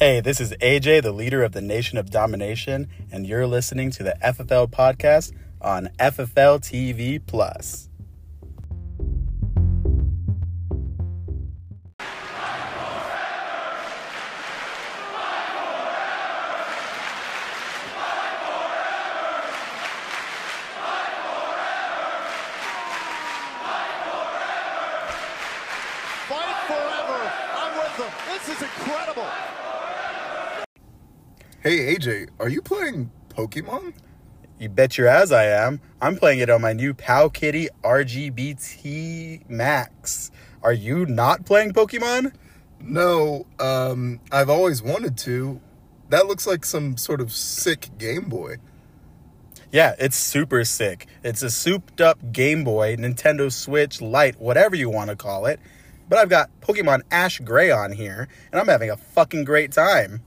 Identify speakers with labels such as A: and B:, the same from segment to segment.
A: Hey, this is AJ, the leader of the Nation of Domination, and you're listening to the FFL podcast on FFL TV Plus.
B: AJ, are you playing Pokemon?
A: You bet your ass I am. I'm playing it on my new Powkiddy RGBT Max. Are you not playing Pokemon?
B: No, um, I've always wanted to. That looks like some sort of sick Game Boy.
A: Yeah, it's super sick. It's a souped up Game Boy, Nintendo Switch Lite, whatever you want to call it. But I've got Pokemon Ash Gray on here, and I'm having a fucking great time.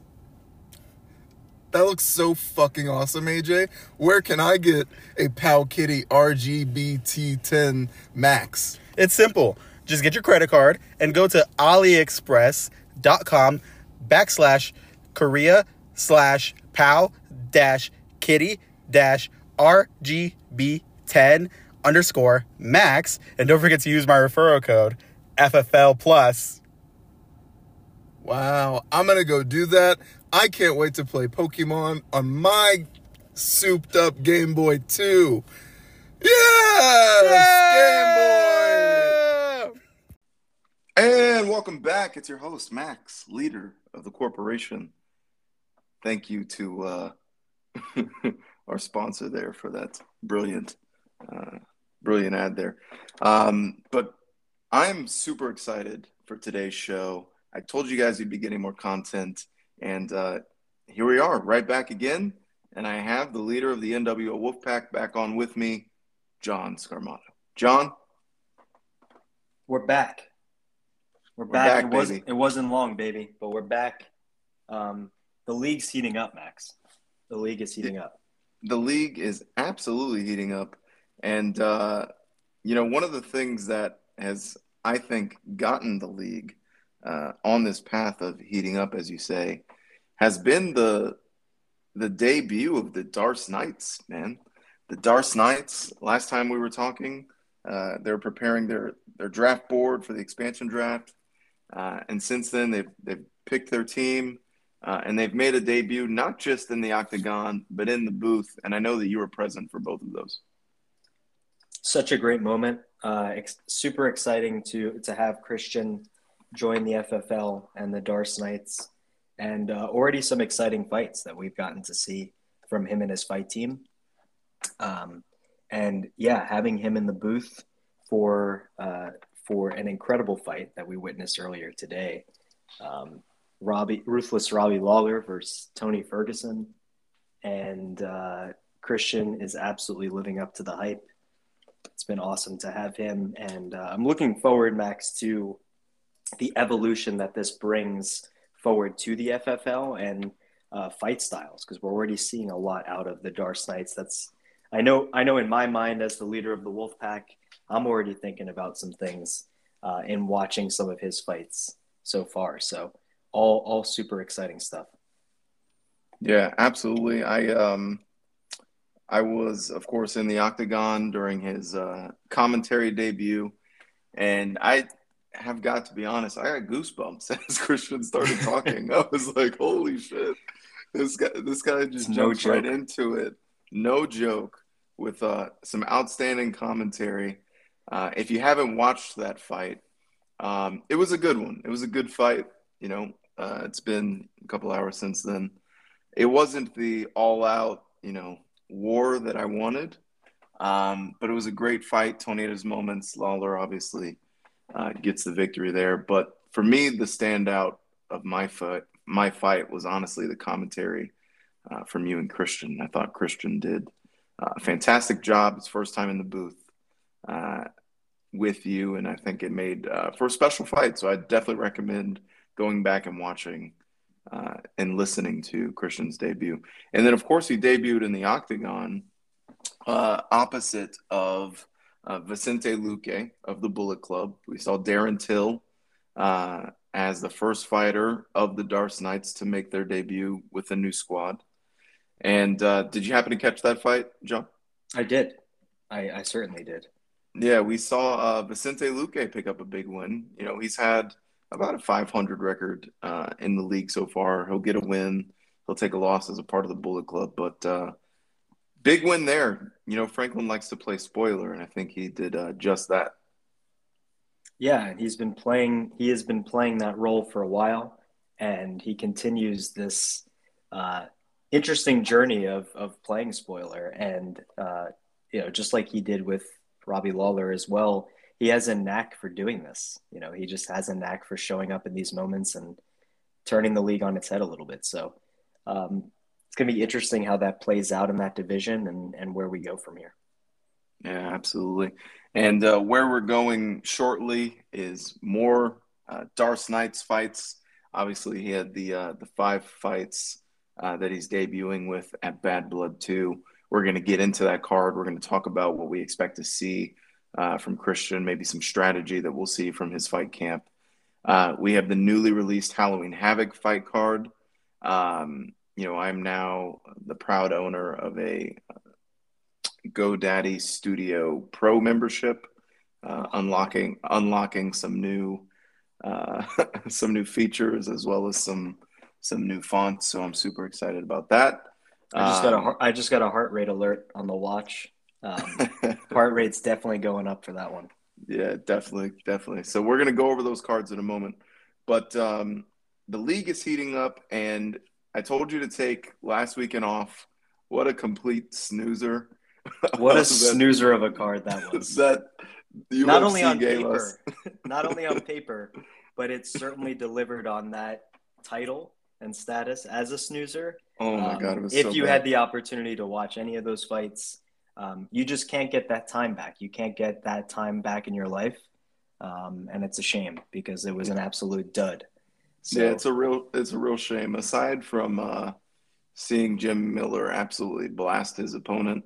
B: That looks so fucking awesome, AJ. Where can I get a Pow Kitty RGB10 Max?
A: It's simple. Just get your credit card and go to AliExpress.com backslash Korea slash pow dash kitty dash RGB10 underscore max. And don't forget to use my referral code FFL plus.
B: Wow, I'm gonna go do that. I can't wait to play Pokemon on my souped up Game Boy too. Yes! Game Boy!
C: And welcome back. It's your host, Max, leader of the corporation. Thank you to uh, our sponsor there for that brilliant, uh, brilliant ad there. Um, but I'm super excited for today's show. I told you guys we'd be getting more content, and uh, here we are, right back again. And I have the leader of the NWO Wolfpack back on with me, John Scarmato. John,
D: We're back. We're
C: We're
D: back.
C: back,
D: it, was, it wasn't long, baby, but we're back. Um, the league's heating up, Max. The league is heating up.
C: the league is absolutely heating up. And, uh, you know, one of the things that has, I think, gotten the league uh, on this path of heating up, as you say, has been the the debut of the Darce Knights, man. The Darce Knights, last time we were talking, uh, they were preparing their, their draft board for the expansion draft. Uh, and since then, they've, they've picked their team. Uh, and they've made a debut not just in the octagon, but in the booth. And I know that you were present for both of those.
D: Such a great moment. Uh, ex- super exciting to to have Christian join the FFL and the Darce Knights, and uh, already some exciting fights that we've gotten to see from him and his fight team. Um, and yeah, having him in the booth for uh, for an incredible fight that we witnessed earlier today. Um, Robbie, ruthless Robbie Lawler versus Tony Ferguson, and uh, Christian is absolutely living up to the hype. It's been awesome to have him, and uh, I'm looking forward, Max, to the evolution that this brings forward to the FFL and uh, fight styles because we're already seeing a lot out of the Darce Knights. That's I know. I know in my mind as the leader of the Wolf Pack, I'm already thinking about some things uh, in watching some of his fights so far. So all all super exciting stuff.
C: Yeah, absolutely. I um, I was, of course, in the octagon during his uh, commentary debut, and I have got to be honest. I got goosebumps as Christian started talking. I was like, "Holy shit!" This guy, this guy just
D: It's no
C: jumps right into it. No joke. With uh, some outstanding commentary. Uh, if you haven't watched that fight, um, it was a good one. It was a good fight. You know, uh, it's been a couple hours since then. It wasn't the all-out, you know, war that I wanted, um, but it was a great fight. His moments. Lawler obviously uh, gets the victory there. But for me, the standout of my fight, my fight was honestly the commentary uh, from you and Christian. I thought Christian did uh, a fantastic job. His first time in the booth uh, with you, and I think it made uh, for a special fight. So I definitely recommend going back and watching uh, and listening to Christian's debut. And then, of course, he debuted in the Octagon opposite of uh, Vicente Luque of the Bullet Club. We saw Darren Till uh, as the first fighter of the Darce Knights to make their debut with a new squad. And uh, did you happen to catch that fight, John?
D: I did. I, I certainly did.
C: Yeah, we saw uh, Vicente Luque pick up a big win. You know, he's had about a 500 record uh, in the league so far. He'll get a win. He'll take a loss as a part of the Bullet Club, but uh, big win there. You know, Franklin likes to play spoiler, and I think he did uh, just that.
D: Yeah, he's been playing. He has been playing that role for a while, and he continues this uh, interesting journey of of playing spoiler. And uh, you know, just like he did with Robbie Lawler as well, he has a knack for doing this. You know, he just has a knack for showing up in these moments and turning the league on its head a little bit. So um, going to be interesting how that plays out in that division and and where we go from here.
C: Yeah, absolutely. And uh, where we're going shortly is more uh, Darce Knights fights. Obviously, he had the uh, the five fights uh, that he's debuting with at Bad Blood 2. We're going to get into that card. We're going to talk about what we expect to see uh, from Christian, maybe some strategy that we'll see from his fight camp. Uh, we have the newly released Halloween Havoc fight card. Um, you know, I'm now the proud owner of a GoDaddy Studio Pro membership, uh, unlocking unlocking some new uh, some new features as well as some some new fonts. So I'm super excited about that.
D: I just got a I just got a heart rate alert on the watch. Um, heart rate's definitely going up for that one.
C: Yeah, definitely, definitely. So we're gonna go over those cards in a moment, but um, the league is heating up, and I told you to take last weekend off. What a complete snoozer!
D: What a snoozer of a card that was.
C: that
D: not only on paper, not only on paper, but it's certainly delivered on that title and status as a snoozer.
C: Oh my
D: Um,
C: god, it was
D: if
C: so
D: you
C: bad.
D: had the opportunity to watch any of those fights, um, you just can't get that time back. You can't get that time back in your life, um, and it's a shame because it was an absolute dud. So,
C: yeah, it's a real it's a real shame. Aside from uh, seeing Jim Miller absolutely blast his opponent,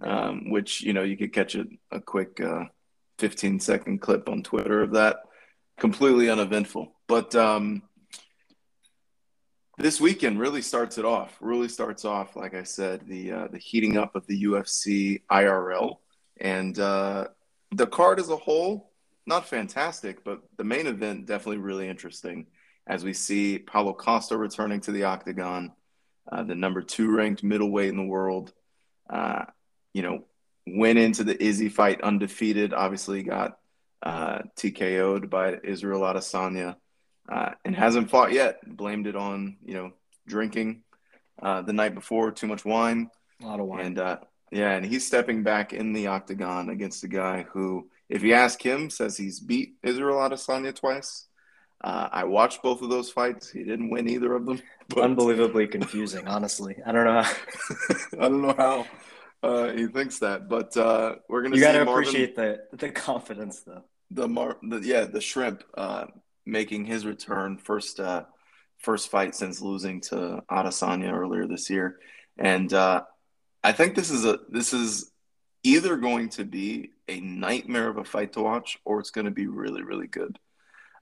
C: um, which you know you could catch a, a quick uh, 15 second clip on Twitter of that, completely uneventful. But um, this weekend really starts it off. Really starts off, like I said, the uh, the heating up of the UFC IRL and uh, the card as a whole, not fantastic, but the main event definitely really interesting as we see Paulo Costa returning to the octagon, uh, the number two ranked middleweight in the world. Uh, you know, went into the Izzy fight undefeated. Obviously, got uh, TKO'd by Israel Adesanya, uh, and hasn't fought yet. Blamed it on you know drinking uh, the night before, too much wine.
D: a lot of wine.
C: And uh, yeah, and he's stepping back in the octagon against a guy who, if you ask him, says he's beat Israel Adesanya twice. Uh, I watched both of those fights. He didn't win either of them. But
D: Unbelievably confusing, honestly. I don't know. How,
C: I don't know how uh, he thinks that, but uh, we're gonna
D: you
C: see
D: got to
C: Marvin,
D: appreciate the the confidence, though.
C: the Mar the yeah the shrimp uh, making his return first uh, first fight since losing to Adesanya earlier this year, and uh, I think this is a this is either going to be a nightmare of a fight to watch or it's going to be really really good.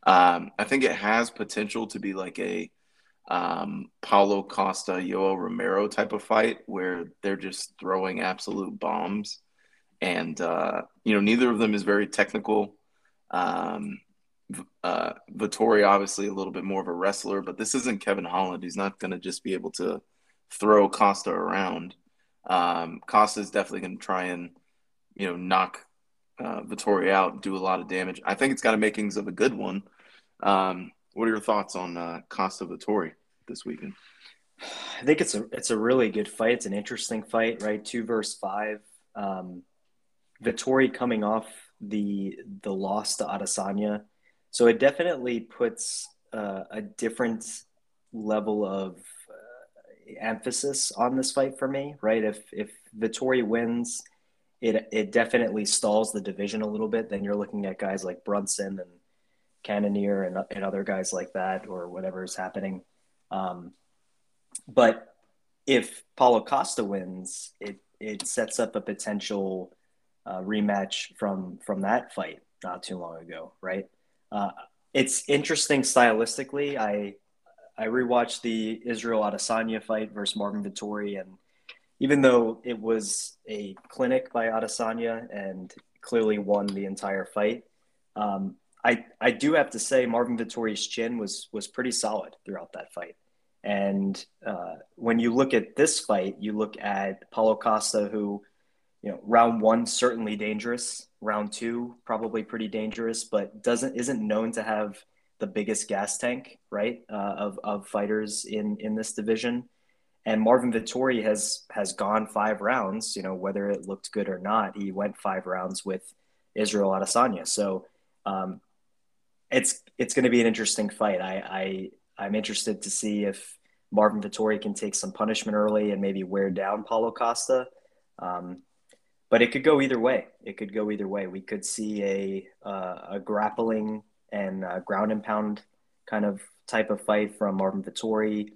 C: Um, I think it has potential to be like a um, Paulo Costa, Yoel Romero type of fight where they're just throwing absolute bombs. And, uh, you know, neither of them is very technical. Um, uh, Vettori, obviously, a little bit more of a wrestler, but this isn't Kevin Holland. He's not going to just be able to throw Costa around. Um, Costa is definitely going to try and, you know, knock uh, Vettori out, do a lot of damage. I think it's got a makings of a good one. Um, what are your thoughts on uh, Costa Vettori this weekend?
D: I think it's a it's a really good fight. It's an interesting fight, right? Two versus five. Um, Vettori coming off the the loss to Adesanya, so it definitely puts uh, a different level of uh, emphasis on this fight for me, right? If if Vettori wins, it it definitely stalls the division a little bit. Then you're looking at guys like Brunson and Cannonier and, and other guys like that, or whatever is happening. Um, but if Paulo Costa wins, it it sets up a potential uh, rematch from from that fight not too long ago, right? Uh, it's interesting stylistically. I I rewatched the Israel Adesanya fight versus Marvin Vettori and even though it was a clinic by Adesanya and clearly won the entire fight, um, I I do have to say Marvin Vettori's chin was was pretty solid throughout that fight. And uh, when you look at this fight, you look at Paulo Costa, who, you know, round one certainly dangerous, round two probably pretty dangerous, but doesn't isn't known to have the biggest gas tank, right, uh, of of fighters in in this division. And Marvin Vettori has has gone five rounds. You know, whether it looked good or not, he went five rounds with Israel Adesanya. So um, it's it's going to be an interesting fight. I, I I'm interested to see if Marvin Vettori can take some punishment early and maybe wear down Paulo Costa. Um, but it could go either way. It could go either way. We could see a uh, a grappling and uh, ground and pound kind of type of fight from Marvin Vettori.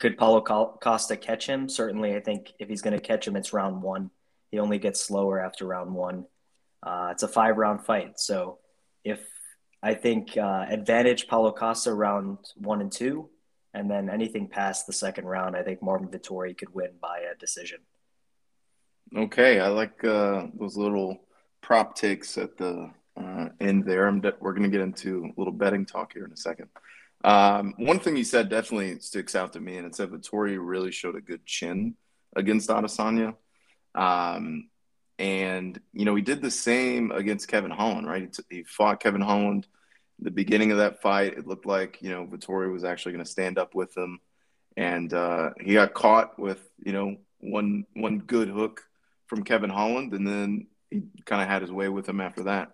D: Could Paulo Costa catch him? Certainly, I think if he's going to catch him, it's round one. He only gets slower after round one. Uh, it's a five round fight. So if I think uh, advantage Paulo Costa round one and two, and then anything past the second round, I think Marvin Vettori could win by a decision.
C: Okay, I like uh, those little prop takes at the uh, end there. De- we're going to get into a little betting talk here in a second. Um, one thing you said definitely sticks out to me, and it's that Vettori really showed a good chin against Adesanya. Um, and, you know, he did the same against Kevin Holland, right? He, t- he fought Kevin Holland. The beginning of that fight, it looked like, you know, Vettori was actually going to stand up with him. And uh, he got caught with, you know, one one good hook from Kevin Holland, and then he kind of had his way with him after that.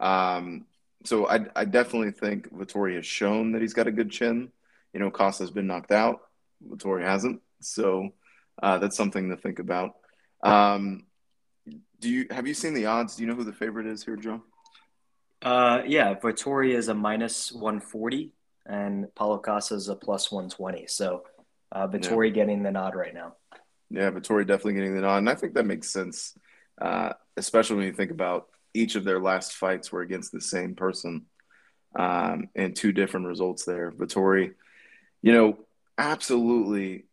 C: Um, so I, I definitely think Vettori has shown that he's got a good chin. You know, Costa's been knocked out, Vettori hasn't. So uh, that's something to think about. Um, do you have you seen the odds? Do you know who the favorite is here, Joe?
D: Uh, yeah, Vettori is a minus one forty, and Paulo Costa is a plus one twenty. So uh, Vettori yeah. getting the nod right now.
C: Yeah, Vettori definitely getting the nod, and I think that makes sense, uh, especially when you think about each of their last fights were against the same person, um, and two different results there. Vettori, you know, absolutely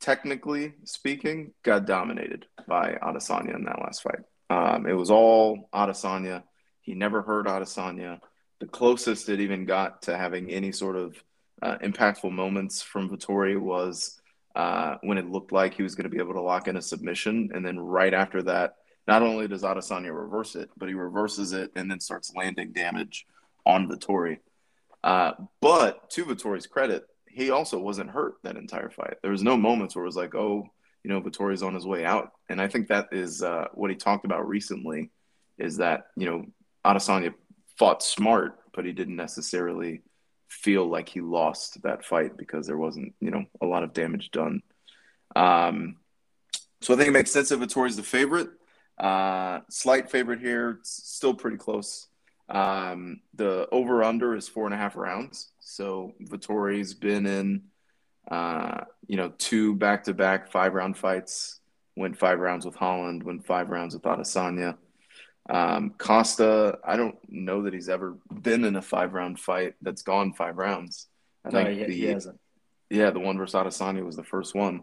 C: technically speaking, got dominated by Adesanya in that last fight. Um, it was all Adesanya. He never heard Adesanya. The closest it even got to having any sort of uh, impactful moments from Vettori was uh, when it looked like he was going to be able to lock in a submission. And then right after that, not only does Adesanya reverse it, but he reverses it and then starts landing damage on Vettori. Uh, but to Vettori's credit, he also wasn't hurt that entire fight. There was no moments where it was like, oh, you know, Vettori's on his way out. And I think that is uh, what he talked about recently is that, you know, Adesanya fought smart, but he didn't necessarily feel like he lost that fight because there wasn't, you know, a lot of damage done. Um, so I think it makes sense that Vettori's the favorite. Uh, slight favorite here, it's still pretty close. Um, the over under is four and a half rounds. So Vettori's been in, uh, you know, two back to back five round fights. Went five rounds with Holland. Went five rounds with Adesanya. Um, Costa, I don't know that he's ever been in a five round fight that's gone five rounds. I
D: no, think he, the, he hasn't.
C: Yeah, the one versus Adesanya was the first one.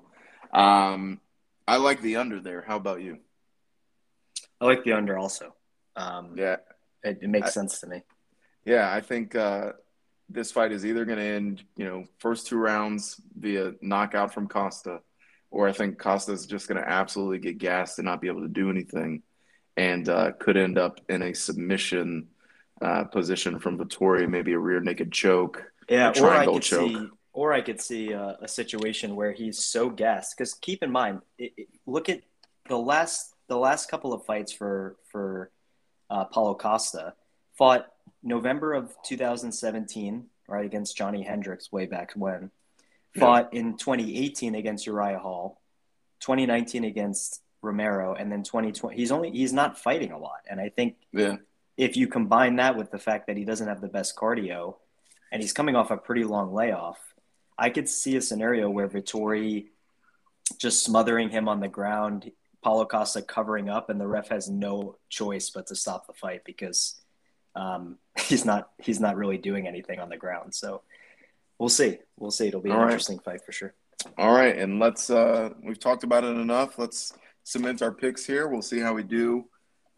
C: Um, I like the under there. How about you?
D: I like the under also. Um,
C: yeah,
D: it, it makes I, sense to me.
C: Yeah, I think uh, this fight is either going to end, you know, first two rounds via knockout from Costa, or I think Costa is just going to absolutely get gassed and not be able to do anything, and uh, could end up in a submission uh, position from Vettori, maybe a rear naked choke,
D: yeah, or I could choke. see, or I could see a, a situation where he's so gassed. Because keep in mind, it, it, look at the last the last couple of fights for for uh, Paulo Costa fought November of 2017, right, against Johny Hendricks way back when. Fought yeah. in 2018 against Uriah Hall, 2019 against Romero, and then 2020. He's only he's not fighting a lot, and I think
C: yeah.
D: if you combine that with the fact that he doesn't have the best cardio, and he's coming off a pretty long layoff, I could see a scenario where Vettori just smothering him on the ground, Paulo Costa covering up, and the ref has no choice but to stop the fight because um, he's not he's not really doing anything on the ground. So we'll see. We'll see. It'll be an
C: All right.
D: interesting fight for sure.
C: All right, and let's uh we've talked about it enough. Let's cement our picks here. We'll see how we do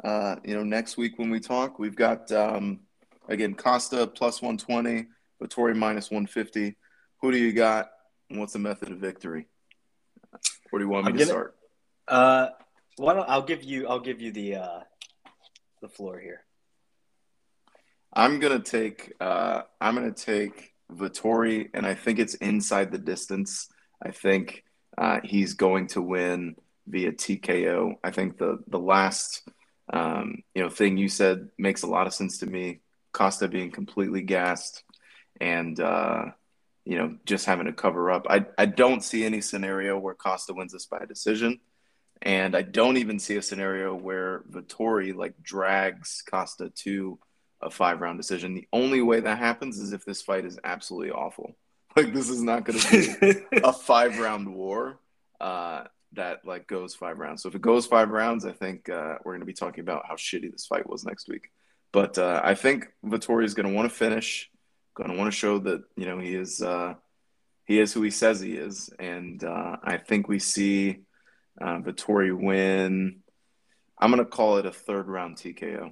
C: uh you know next week when we talk. We've got um again Costa plus 120, Vettori minus 150. Who do you got? And what's the method of victory? Where do you want me
D: I'm
C: to
D: gonna-
C: start?
D: Uh, why don't I'll give you I'll give you the uh, the floor here.
C: I'm gonna take uh, I'm gonna take Vettori, and I think it's inside the distance. I think uh, he's going to win via TKO. I think the the last um, you know thing you said makes a lot of sense to me. Costa being completely gassed, and uh, you know just having to cover up. I I don't see any scenario where Costa wins this by decision. And I don't even see a scenario where Vettori like drags Costa to a five round decision. The only way that happens is if this fight is absolutely awful. Like this is not going to be a five round war uh, that like goes five rounds. So if it goes five rounds, I think uh, we're going to be talking about how shitty this fight was next week. But uh, I think Vettori is going to want to finish, going to want to show that you know he is uh, he is who he says he is, and uh, I think we see uh, Vettori win. I'm going to call it a third round TKO.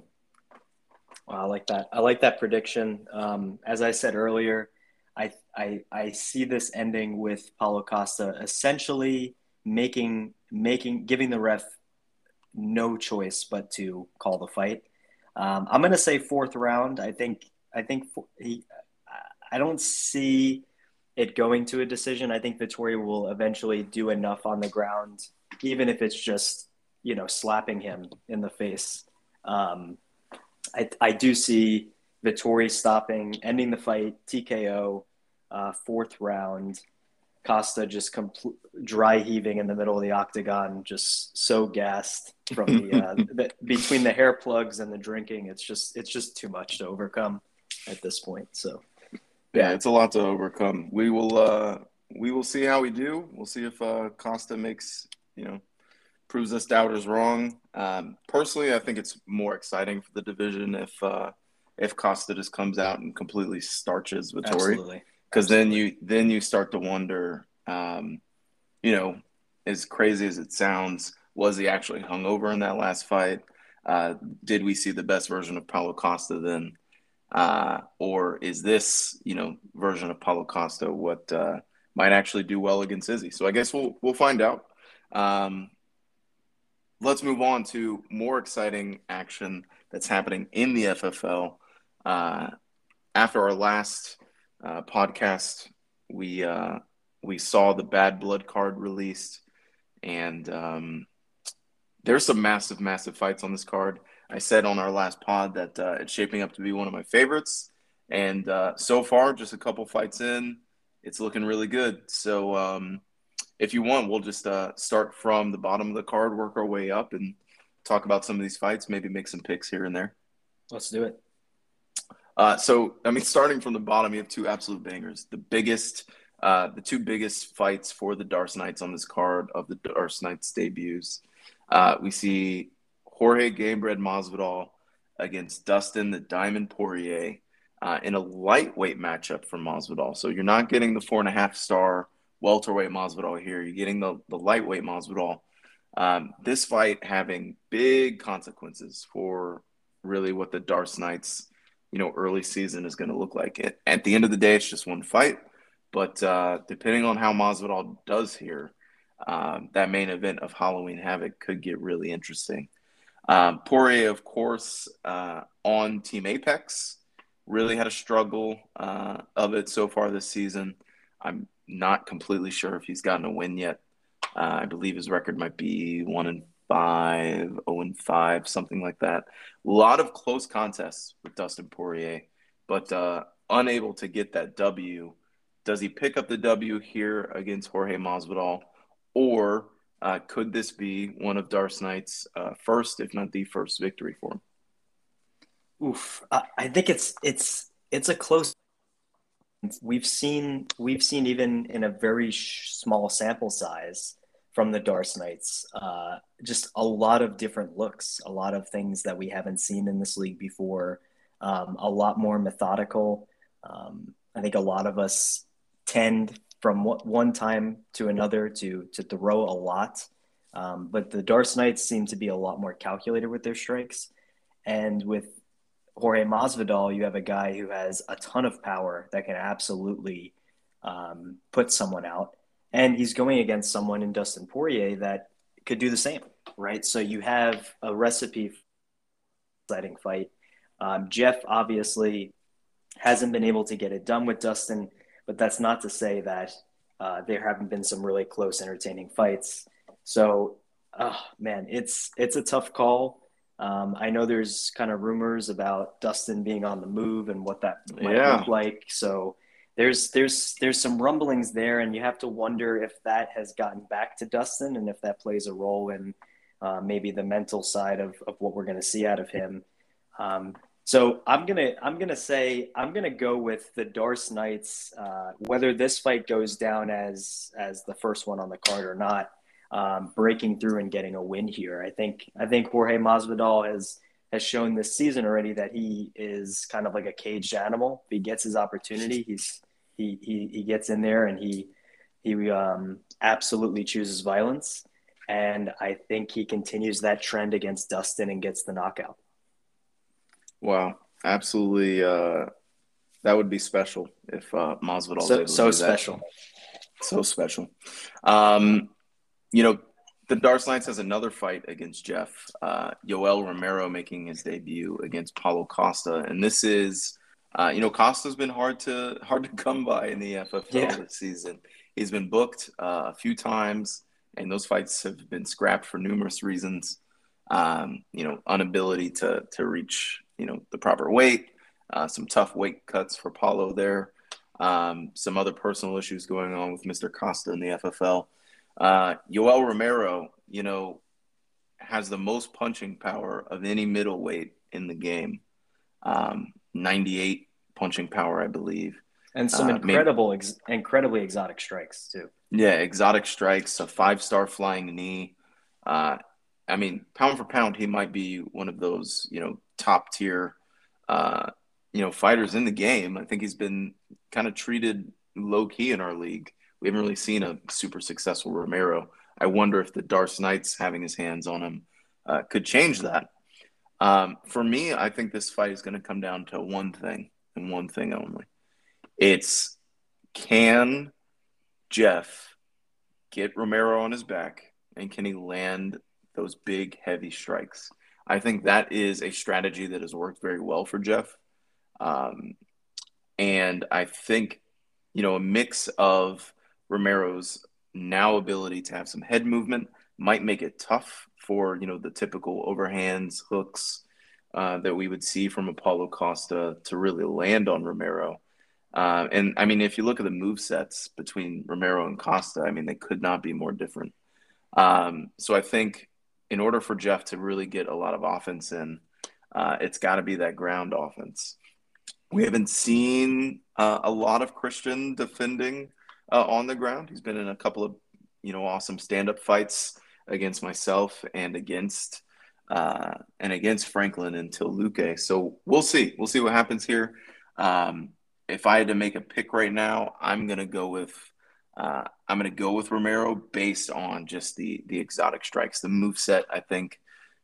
D: Well, I like that. I like that prediction. Um, as I said earlier, I, I I see this ending with Paulo Costa essentially making making giving the ref no choice but to call the fight. Um, I'm going to say fourth round. I think I think for, he. I don't see it going to a decision. I think Vettori will eventually do enough on the ground, even if it's just you know slapping him in the face. Um, I, I do see Vettori stopping, ending the fight, TKO, uh, fourth round. Costa just compl- dry heaving in the middle of the octagon, just so gassed from the, uh, the between the hair plugs and the drinking. It's just it's just too much to overcome at this point. So
C: Yeah, it's a lot to overcome. We will uh we will see how we do. We'll see if uh Costa makes, you know, proves us doubters wrong. Um personally, I think it's more exciting for the division if uh if Costa just comes out and completely starches Vettori
D: absolutely,
C: because then you then you start to wonder um you know, as crazy as it sounds, was he actually hungover in that last fight? Uh did we see the best version of Paulo Costa then? Uh, or is this, you know, version of Paulo Costa what uh, might actually do well against Izzy? So I guess we'll we'll find out. Um, let's move on to more exciting action that's happening in the FFL. Uh, after our last uh, podcast, we uh, we saw the Bad Blood card released, and um, there's some massive, massive fights on this card. I said on our last pod that uh, it's shaping up to be one of my favorites, and uh, so far, just a couple fights in, it's looking really good. So, um, if you want, we'll just uh, start from the bottom of the card, work our way up, and talk about some of these fights. Maybe make some picks here and there.
D: let's do it.
C: Uh, so, I mean, starting from the bottom, you have two absolute bangers. The biggest, uh, the two biggest fights for the Darce Knights on this card of the Darce Knights debuts. Uh, we see Jorge Gamebred Masvidal against Dustin the Diamond Poirier uh, in a lightweight matchup for Masvidal. So you're not getting the four and a half star welterweight Masvidal here. You're getting the, the lightweight Masvidal. Um, this fight having big consequences for really what the Darce Knights, you know, early season is going to look like. At, at the end of the day, it's just one fight. But uh, depending on how Masvidal does here, um, that main event of Halloween Havoc could get really interesting. Um, Poirier, of course, uh, on Team Apex, really had a struggle uh, of it so far this season. I'm not completely sure if he's gotten a win yet. Uh, I believe his record might be one and five, zero and five, something like that. A lot of close contests with Dustin Poirier, but uh, unable to get that W. Does he pick up the W here against Jorge Masvidal, or uh, could this be one of Darce Knight's uh, first, if not the first, victory for him?
D: Oof, I think it's it's it's a close. We've seen we've seen even in a very sh- small sample size from the Darce Knights, uh, just a lot of different looks, a lot of things that we haven't seen in this league before. um, a lot more methodical. Um, I think a lot of us tend from one time to another to to throw a lot, um, but the Darce Knights seem to be a lot more calculated with their strikes, and with Jorge Masvidal, you have a guy who has a ton of power that can absolutely um, put someone out, and he's going against someone in Dustin Poirier that could do the same, right? So you have a recipe for exciting fight. Um, Jeff obviously hasn't been able to get it done with Dustin, but that's not to say that uh, there haven't been some really close, entertaining fights. So, oh, man, it's it's a tough call. Um, I know there's kind of rumors about Dustin being on the move and what that might yeah. look like. So there's there's there's some rumblings there, and you have to wonder if that has gotten back to Dustin and if that plays a role in uh, maybe the mental side of, of what we're going to see out of him. Um, so I'm gonna I'm gonna say I'm gonna go with the Darce Knights. Uh, whether this fight goes down as as the first one on the card or not, um, breaking through and getting a win here. I think I think Jorge Masvidal has has shown this season already that he is kind of like a caged animal. If he gets his opportunity, he's he he, he gets in there and he he um, absolutely chooses violence. And I think he continues that trend against Dustin and gets the knockout.
C: Wow, absolutely. Uh, that would be special if uh, Masvidal
D: so, so special,
C: so special. Um, you know, the Darce Knights has another fight against Jeff. Uh, Yoel Romero making his debut against Paulo Costa, and this is, uh, you know, Costa's been hard to hard to come by in the FFL yeah. this season. He's been booked uh, a few times, and those fights have been scrapped for numerous reasons. Um, you know, inability to to reach you know the proper weight, uh, some tough weight cuts for Paulo there, um, some other personal issues going on with Mr. Costa in the FFL. Uh, Yoel Romero, you know, has the most punching power of any middleweight in the game. Um, 98 punching power, I believe.
D: And some uh, incredible, maybe, ex- incredibly exotic strikes too.
C: Yeah, exotic strikes, a five-star flying knee. Uh, I mean, pound for pound, he might be one of those, you know, top tier, uh, you know, fighters in the game. I think he's been kind of treated low key in our league. We haven't really seen a super successful Romero. I wonder if the Darce Knights having his hands on him uh, could change that. Um, for me, I think this fight is going to come down to one thing and one thing only. It's can Jeff get Romero on his back and can he land those big, heavy strikes? I think that is a strategy that has worked very well for Jeff. Um, and I think, you know, a mix of Romero's now ability to have some head movement might make it tough for, you know, the typical overhands, hooks uh, that we would see from Apollo Costa to really land on Romero. Uh, and I mean, if you look at the move sets between Romero and Costa, I mean, they could not be more different. Um, so I think in order for Jeff to really get a lot of offense in, uh, it's got to be that ground offense. We haven't seen uh, a lot of Christian defending uh, on the ground. He's been in a couple of you know awesome stand-up fights against myself and against uh, and against Franklin until Luque. So we'll see. We'll see what happens here. Um, if I had to make a pick right now, I'm gonna go with uh, I'm to go with Romero based on just the the exotic strikes. The move set, I think,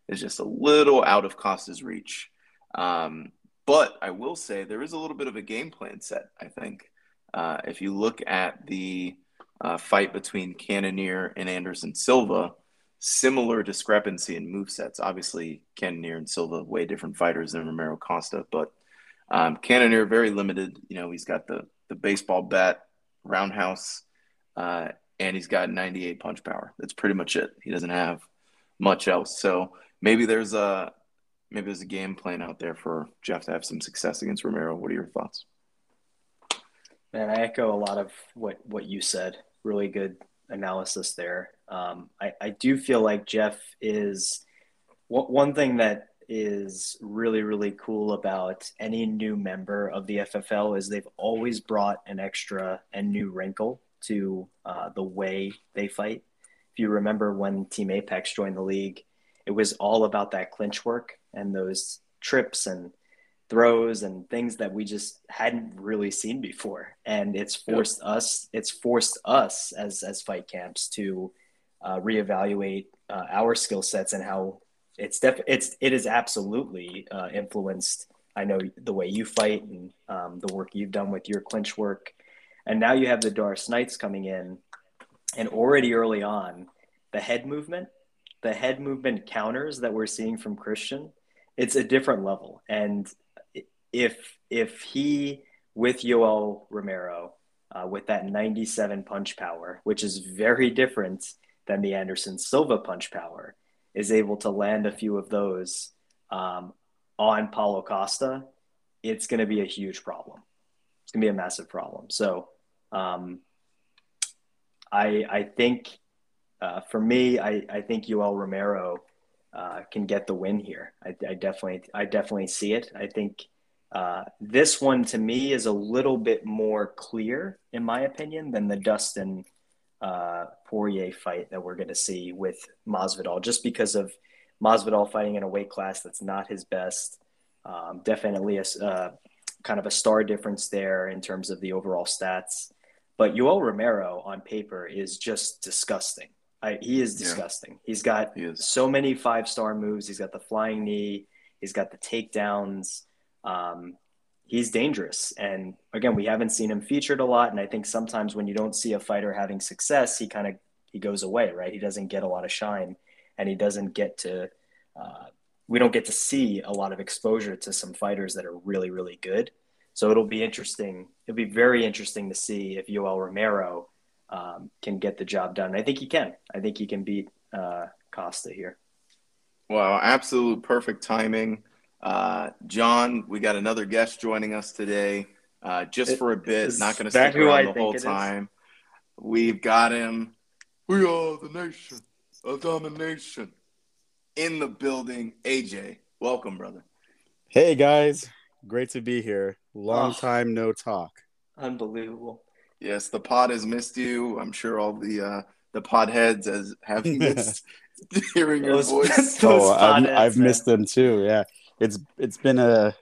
C: is just a little out of Costa's reach. Um, but I will say there is a little bit of a game plan set. I think uh, if you look at the uh, fight between Cannonier and Anderson Silva, similar discrepancy in move sets. Obviously, Cannonier and Silva way different fighters than Romero Costa, but um, Cannonier very limited. You know, he's got the the baseball bat roundhouse uh, and he's got 98 punch power. That's pretty much it. He doesn't have much else. So maybe there's a maybe there's a game plan out there for Jeff to have some success against Romero. What are your thoughts?
D: Man, I echo a lot of what what you said. Really good analysis there. Um, I, I do feel like Jeff is one thing that is really really cool about any new member of the FFL is they've always brought an extra and new wrinkle to uh, the way they fight. If you remember when Team Apex joined the league, it was all about that clinch work and those trips and throws and things that we just hadn't really seen before. And it's forced yep. us, it's forced us as, as fight camps to uh, reevaluate uh, our skill sets and how it's def it's, it is absolutely uh, influenced. I know the way you fight and um, the work you've done with your clinch work. And now you have the Darce Knights coming in and already early on, the head movement, the head movement counters that we're seeing from Christian, it's a different level. And if if he with Yoel Romero uh, with that 97 punch power, which is very different than the Anderson Silva punch power, is able to land a few of those um, on Paulo Costa, it's going to be a huge problem. It's going to be a massive problem. So um, I I think uh, for me, I, I think Yoel Romero uh, can get the win here. I, I, definitely I definitely see it. I think uh, this one to me is a little bit more clear, in my opinion, than the Dustin uh, Poirier fight that we're going to see with Masvidal, just because of Masvidal fighting in a weight class that's not his best. Um, definitely a uh, kind of a star difference there in terms of the overall stats. But Yoel Romero on paper is just disgusting. I, he is disgusting. Yeah. He's got he so many five star moves. He's got the flying knee. He's got the takedowns um, he's dangerous. And again, we haven't seen him featured a lot. And I think sometimes when you don't see a fighter having success, he kind of he goes away, right? He doesn't get a lot of shine, and he doesn't get to. Uh, we don't get to see a lot of exposure to some fighters that are really, really good. So it'll be interesting. It'll be very interesting to see if Yoel Romero um, can get the job done. I think he can. I think he can beat uh, Costa here.
C: Wow, absolute perfect timing. Uh, John, we got another guest joining us today, uh, just for a bit. Not going to stick around the whole time. We've got him. We are the nation of domination in the building. AJ, welcome, brother.
A: Hey guys, great to be here. Long oh, time no talk.
D: Unbelievable.
C: Yes, the pod has missed you. I'm sure all the uh, the pod heads as have missed hearing your those, voice.
A: oh, I've, I've missed them too. Yeah it's it's been a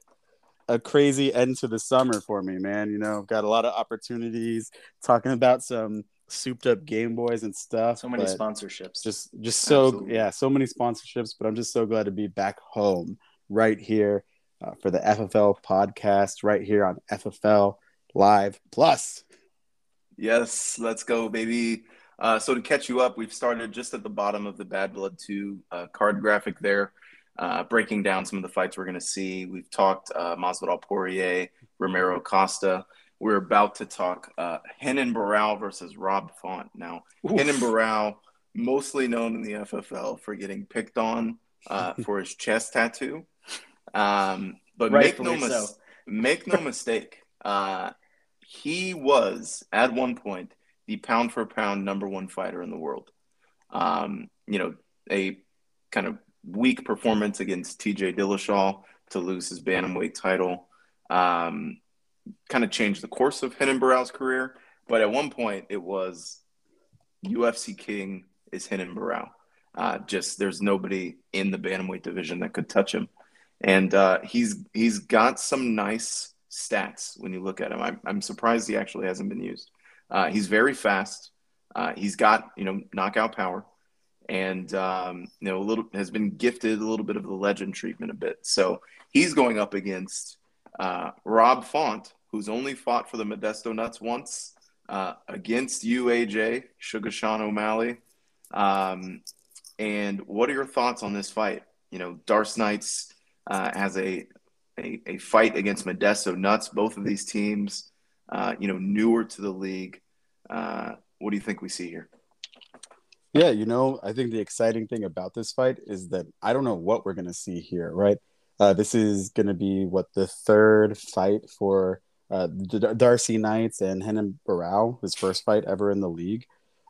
A: a crazy end to the summer for me, man. You know, got a lot of opportunities talking about some souped up Game Boys and stuff.
D: So many sponsorships.
A: Just just so Absolutely. yeah, so many sponsorships, but I'm just so glad to be back home right here uh, for the FFL podcast right here on FFL Live Plus.
C: Yes, let's go, baby. Uh, so to catch you up, we've started just at the bottom of the Bad Blood 2 uh, card graphic there uh, breaking down some of the fights we're going to see. We've talked uh, Masvidal Poirier, Romero Costa. We're about to talk uh, Barão versus Rob Font. Now, Oof. Barão, mostly known in the FFL for getting picked on uh, for his chest tattoo. Um, but make no, mis- so. make no mistake, uh, he was at one point the pound for pound number one fighter in the world. Um, you know, a kind of weak performance against TJ Dillashaw to lose his bantamweight title. Um, kind of changed the course of Barão's career. But at one point, it was UFC King is Barão. Uh, just there's nobody in the bantamweight division that could touch him, and uh, he's he's got some nice stats when you look at him. I'm, I'm surprised he actually hasn't been used. Uh, he's very fast. Uh, he's got you know knockout power and um, you know a little has been gifted a little bit of the legend treatment a bit. So he's going up against uh, Rob Font, who's only fought for the Modesto Nuts once uh, against you, AJ Sugar Sean O'Malley. Um, and what are your thoughts on this fight? You know, Darce Knights uh, has a, a, a fight against Modesto Nuts. Both of these teams, uh, you know, newer to the league. Uh, what do you think we see here?
A: Yeah, you know, I think the exciting thing about this fight is that I don't know what we're going to see here, right? Uh, this is going to be what the third fight for uh, D- Darce Knights and Renan Barão, his first fight ever in the league.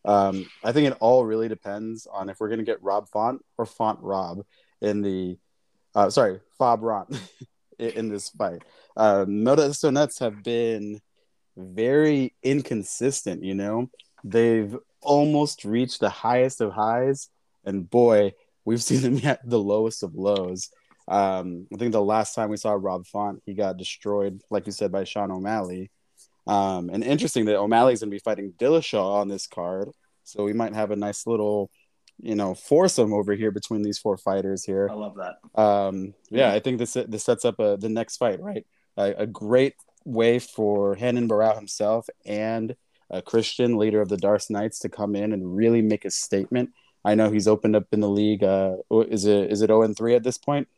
A: Um, I think it all really depends on if we're going to get Rob Font or Font Rob in the, uh, sorry, Fob Ron in this fight. Uh, Modesto Nuts have been very inconsistent, you know? They've almost reached the highest of highs, and boy, we've seen them at the lowest of lows. Um, I think the last time we saw Rob Font, he got destroyed, like you said, by Sean O'Malley. Um, and interesting that O'Malley's going to be fighting Dillashaw on this card, so we might have a nice little, you know, foursome over here between these four fighters here.
D: I love that.
A: Um, yeah, I think this this sets up a, the next fight, right? A, a great way for Renan Barao himself and a Christian, leader of the Darce Knights, to come in and really make a statement. I know he's opened up in the league. Uh, is it is it zero and three at this point?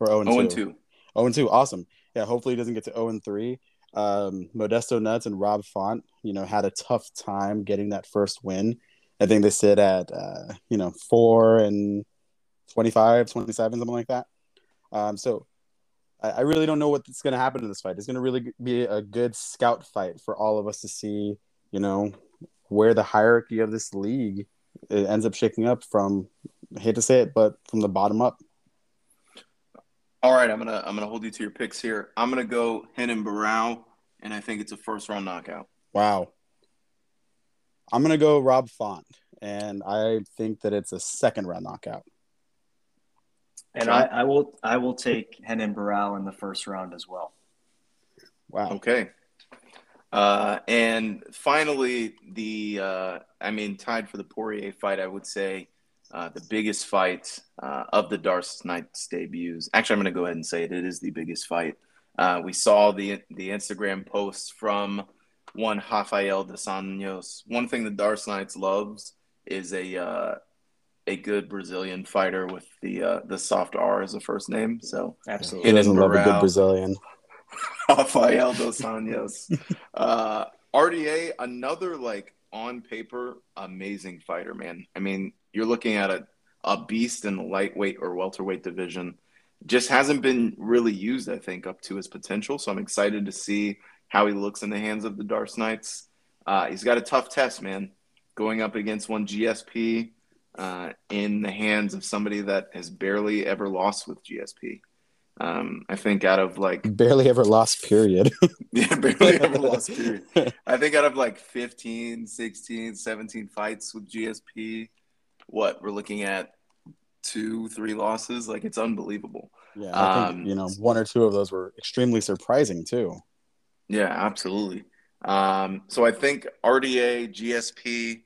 A: Or zero and
C: Oh
A: two?
C: and two.
A: 0 and 2. Awesome. Yeah, hopefully he doesn't get to 0 and 3. Um, Modesto Nuts and Rob Font, you know, had a tough time getting that first win. I think they sit at, uh, you know, 4 and 25, 27, something like that. Um, so I, I really don't know what's going to happen in this fight. It's going to really be a good scout fight for all of us to see, you know, where the hierarchy of this league it ends up shaking up from, I hate to say it, but from the bottom up.
C: All right, I'm gonna I'm gonna hold you to your picks here. I'm gonna go Henan Barao, and I think it's a first round knockout.
A: Wow. I'm gonna go Rob Font, and I think that it's a second round knockout.
D: And I, I will I will take Henan Barao in the first round as well.
A: Wow.
C: Okay. Uh, and finally, the uh, I mean, tied for the Poirier fight, I would say uh, the biggest fight uh, of the Darce Knights debuts. Actually, I'm going to go ahead and say it. It is the biggest fight. Uh, we saw the the Instagram posts from one Rafael dos Anjos. One thing the Darce Knights loves is a uh, a good Brazilian fighter with the uh, the soft R as a first name. So
D: Absolutely.
A: Who doesn't love a good Brazilian?
C: Rafael dos Anjos. uh, RDA, another like on paper amazing fighter, man. I mean, you're looking at a, a beast in the lightweight or welterweight division. Just hasn't been really used, I think, up to his potential. So I'm excited to see how he looks in the hands of the Darce Knights. Uh, he's got a tough test, man, going up against one GSP uh, in the hands of somebody that has barely ever lost with GSP. Um, I think out of like
A: Barely ever lost, period.
C: yeah, barely ever lost. Period. I think out of like 15, 16, 17 fights with GSP, what we're looking at two, three losses. Like it's unbelievable.
A: yeah, I think
C: Um,
A: you know one or two of those were extremely surprising too.
C: Yeah, absolutely. Um, so I think RDA, GSP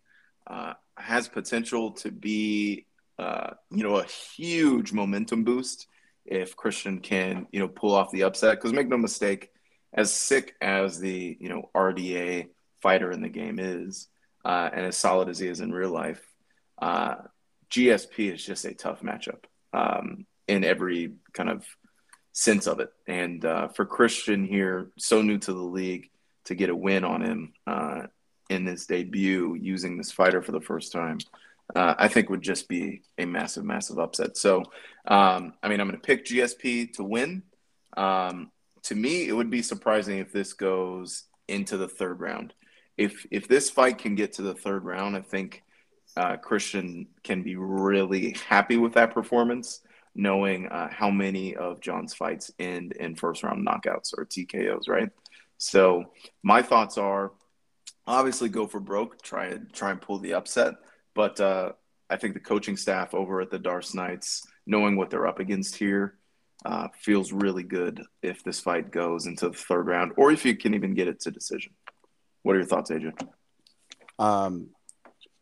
C: uh, has potential to be, uh, you know, a huge momentum boost if Christian can, you know, pull off the upset. Because make no mistake, as sick as the, you know, RDA fighter in the game is, uh, and as solid as he is in real life, uh, GSP is just a tough matchup um, in every kind of sense of it. And uh, for Christian here, so new to the league, to get a win on him uh, in this debut using this fighter for the first time, uh, I think would just be a massive, massive upset. So, um, I mean, I'm going to pick GSP to win. Um, to me, it would be surprising if this goes into the third round. If if this fight can get to the third round, I think uh, Christian can be really happy with that performance knowing uh, how many of John's fights end in first round knockouts or TKOs, right? So my thoughts are obviously go for broke, try and try and pull the upset, but uh, I think the coaching staff over at the Darce Knights, knowing what they're up against here, uh, feels really good if this fight goes into the third round, or if you can even get it to decision. What are your thoughts, AJ?
A: Um,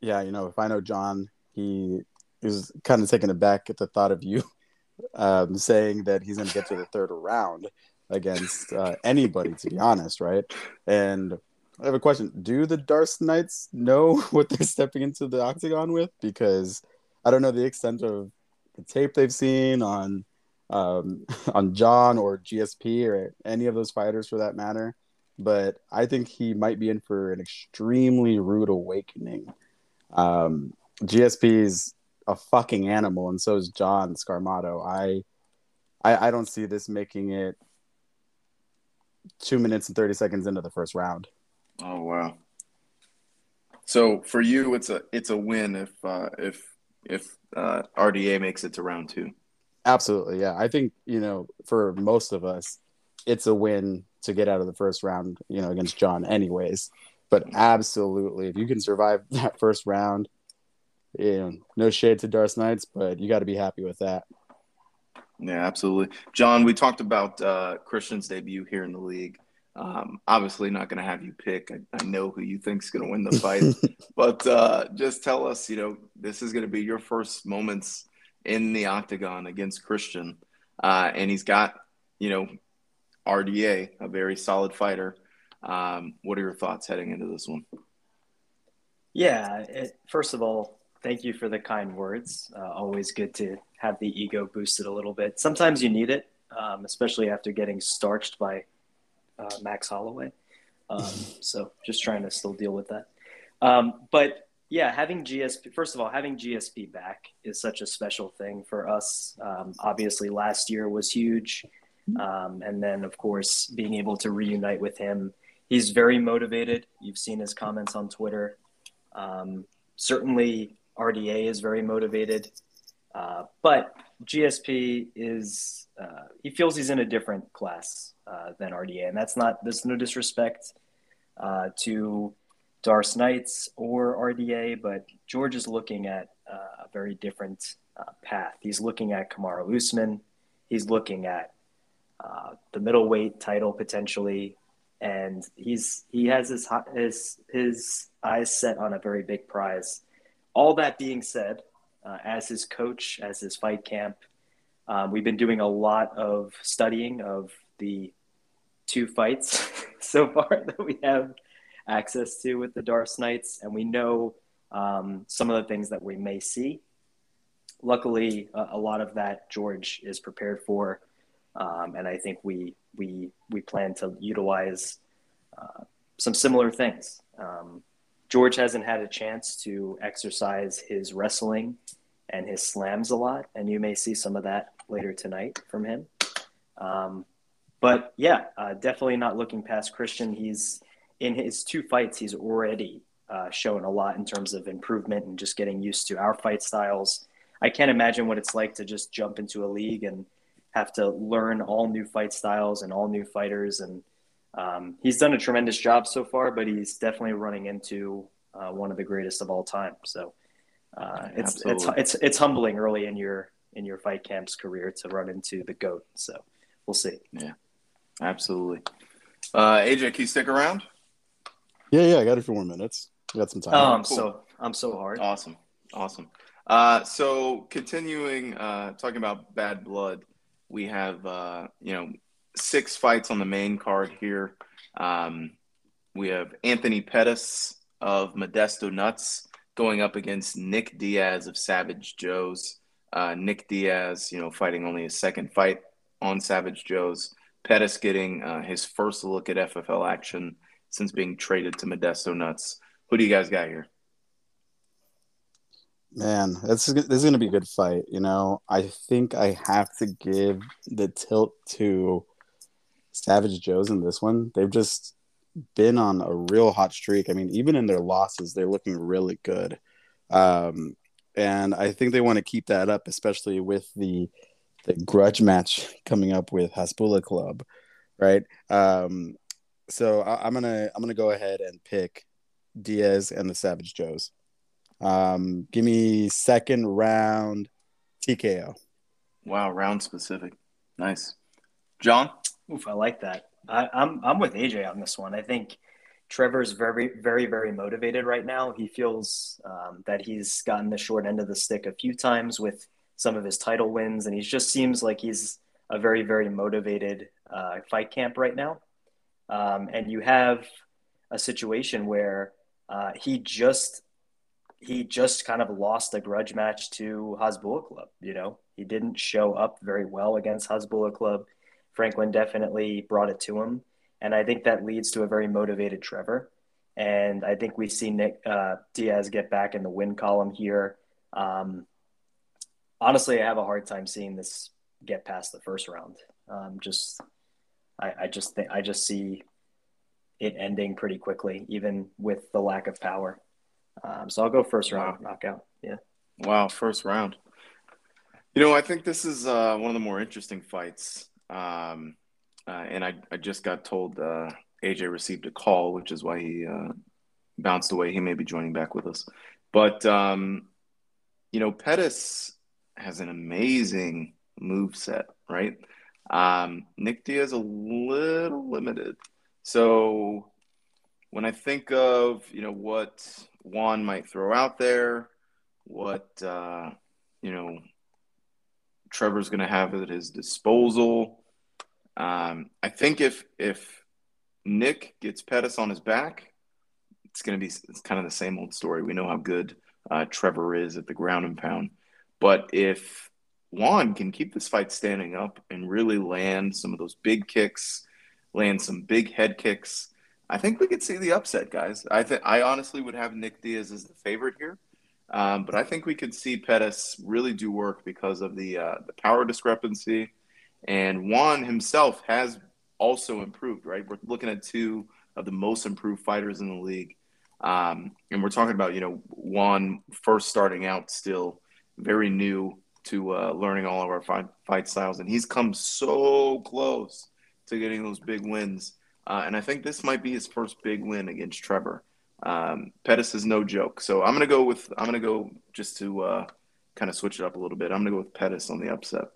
A: yeah, you know, if I know John, he is kind of taken aback at the thought of you um, saying that he's going to get to the third round against uh, anybody, to be honest, right? And I have a question: Do the Darce Knights know what they're stepping into the octagon with? Because I don't know the extent of the tape they've seen on um, on John or GSP or any of those fighters for that matter. But I think he might be in for an extremely rude awakening. Um, GSP is a fucking animal, and so is John Scarmato. I, I, I don't see this making it two minutes and thirty seconds into the first round.
C: Oh wow! So for you, it's a it's a win if uh, if if uh, RDA makes it to round two.
A: Absolutely, yeah. I think you know for most of us, it's a win to get out of the first round, you know, against John, anyways. But absolutely, if you can survive that first round, you know, no shade to Darce Knights, but you got to be happy with that.
C: Yeah, absolutely. John, we talked about uh, Christian's debut here in the league. Um, obviously, not going to have you pick. I, I, know who you think's going to win the fight, but uh, just tell us. You know, this is going to be your first moments in the octagon against Christian, uh, and he's got you know RDA, a very solid fighter. Um, what are your thoughts heading into this one?
D: Yeah, it, first of all, thank you for the kind words. Uh, always good to have the ego boosted a little bit. Sometimes you need it, um, especially after getting starched by uh, Max Holloway. Um, so just trying to still deal with that. Um, but yeah, having GSP, first of all, having GSP back is such a special thing for us. Um, obviously, last year was huge. Um, and then, of course, being able to reunite with him. He's very motivated. You've seen his comments on Twitter. Um, certainly, RDA is very motivated. Uh, but GSP is, uh, he feels he's in a different class uh, than RDA. And that's not, there's no disrespect uh, to Darce Knights or RDA, but George is looking at uh, a very different uh, path. He's looking at Kamaru Usman. He's looking at the middleweight title potentially, and he's he has his his his eyes set on a very big prize. All that being said, uh, as his coach, as his fight camp, um, we've been doing a lot of studying of the two fights so far that we have access to with the Darce Knights, and we know um, some of the things that we may see. Luckily, a, a lot of that George is prepared for, um, and I think we we we plan to utilize uh, some similar things. Um, George hasn't had a chance to exercise his wrestling and his slams a lot, and you may see some of that later tonight from him. Um, but yeah, uh, definitely not looking past Christian. He's in his two fights, he's already uh, shown a lot in terms of improvement and just getting used to our fight styles. I can't imagine what it's like to just jump into a league and have to learn all new fight styles and all new fighters. And um, he's done a tremendous job so far, but he's definitely running into uh, one of the greatest of all time. So uh, it's, it's it's it's humbling early in your in your fight camp's career to run into the goat. So we'll see.
C: Yeah. Absolutely. Uh, AJ, can you stick around?
E: Yeah, yeah, I got a few more minutes. I got some time.
D: Oh, I'm cool. so I'm so hard.
C: Awesome, awesome. Uh, so continuing uh, talking about bad blood, we have uh, you know six fights on the main card here. Um, we have Anthony Pettis of Modesto Nuts going up against Nick Diaz of Savage Joe's. Uh, Nick Diaz, you know, fighting only his second fight on Savage Joe's. Pettis getting uh, his first look at FFL action since being traded to Modesto Nuts. Who do you guys got here?
E: Man, this is this is gonna be a good fight. You know, I think I have to give the tilt to Savage Joe's in this one. They've just been on a real hot streak. I mean, even in their losses, they're looking really good. Um, and I think they want to keep that up, especially with the the grudge match coming up with Hasbulla Club, right? Um, so I, am gonna I'm gonna go ahead and pick Diaz and the Savage Joes. Um, give me second round TKO.
C: Wow, round specific. Nice, John.
D: Oof, I like that. I, I'm I'm with AJ on this one. I think Trevor's very very very motivated right now. He feels um, that he's gotten the short end of the stick a few times with some of his title wins, and he just seems like he's a very, very motivated uh, fight camp right now. Um, and you have a situation where uh, he just he just kind of lost a grudge match to Hasbulla Club. You know, he didn't show up very well against Hasbulla Club. Franklin definitely brought it to him, and I think that leads to a very motivated Trevor. And I think we see Nick uh, Diaz get back in the win column here. Um, honestly, I have a hard time seeing this get past the first round. Um, just, I, I just think I just see it ending pretty quickly, even with the lack of power. Um, so I'll go first round wow. knockout. Yeah.
C: Wow, first round. You know, I think this is uh, one of the more interesting fights. Um, uh, and I, I just got told uh, AJ received a call, which is why he uh, bounced away. He may be joining back with us. But, um, you know, Pettis has an amazing move set, right? Um, Nick Diaz is a little limited. So when I think of you know what Juan might throw out there, what uh, you know Trevor's going to have at his disposal, um, I think if if Nick gets Pettis on his back, it's going to be it's kind of the same old story. We know how good uh, Trevor is at the ground and pound, but if Juan can keep this fight standing up and really land some of those big kicks, land some big head kicks, I think we could see the upset, guys. I think I honestly would have Nick Diaz as the favorite here, um, but I think we could see Pettis really do work because of the uh, the power discrepancy, and Juan himself has also improved. Right, we're looking at two of the most improved fighters in the league, um, and we're talking about you know Juan first starting out still very new to uh, learning all of our fight, fight styles, and he's come so close to getting those big wins. Uh, and I think this might be his first big win against Trevor. Um, Pettis is no joke, so I'm gonna go with I'm gonna go just to uh, kind of switch it up a little bit. I'm gonna go with Pettis on the upset.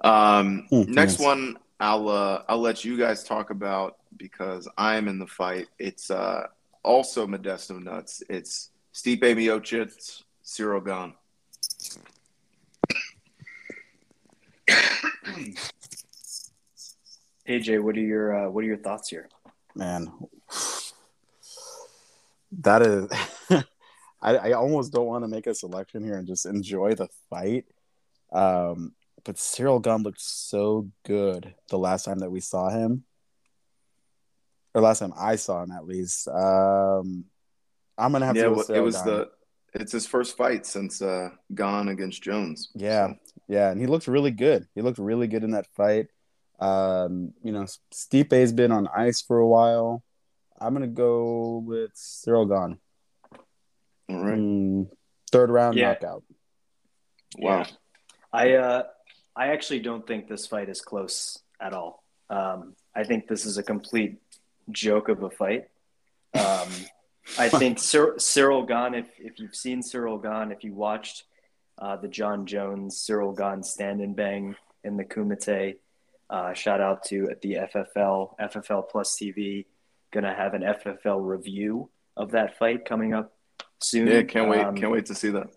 C: Um,
A: Mm,
C: next one, I'll uh, I'll let you guys talk about because I'm in the fight. It's uh, also Modesto nuts. It's Stipe Miocic, Cyril Gane.
D: AJ, what are your uh, what are your thoughts here?
A: man that is I, I almost don't want to make a selection here and just enjoy the fight um but cyril gane looked so good the last time that we saw him or last time i saw him at least um i'm gonna have
C: yeah,
A: to go
C: well, it was
A: Gane.
C: the it's his first fight since uh, Gane against Jones.
A: Yeah,
C: So,
A: yeah, and he looked really good. He looked really good in that fight. Um, you know, Stipe's been on ice for a while. I'm gonna go with Cyril Gane.
C: all right.
A: Mm, third round
D: Yeah.
A: knockout.
C: Wow.
D: I uh, I actually don't think this fight is close at all. Um, I think this is a complete joke of a fight. Um, I think Cyr- Cyril Gane, if, if you've seen Cyril Gane, if you watched uh, the Jon Jones Cyril Gane stand and bang in the Kumite, uh, shout out to the FFL, FFL Plus TV, gonna have an FFL review of that fight coming up soon.
C: Yeah, can't wait.
D: Um,
C: can't wait to see that.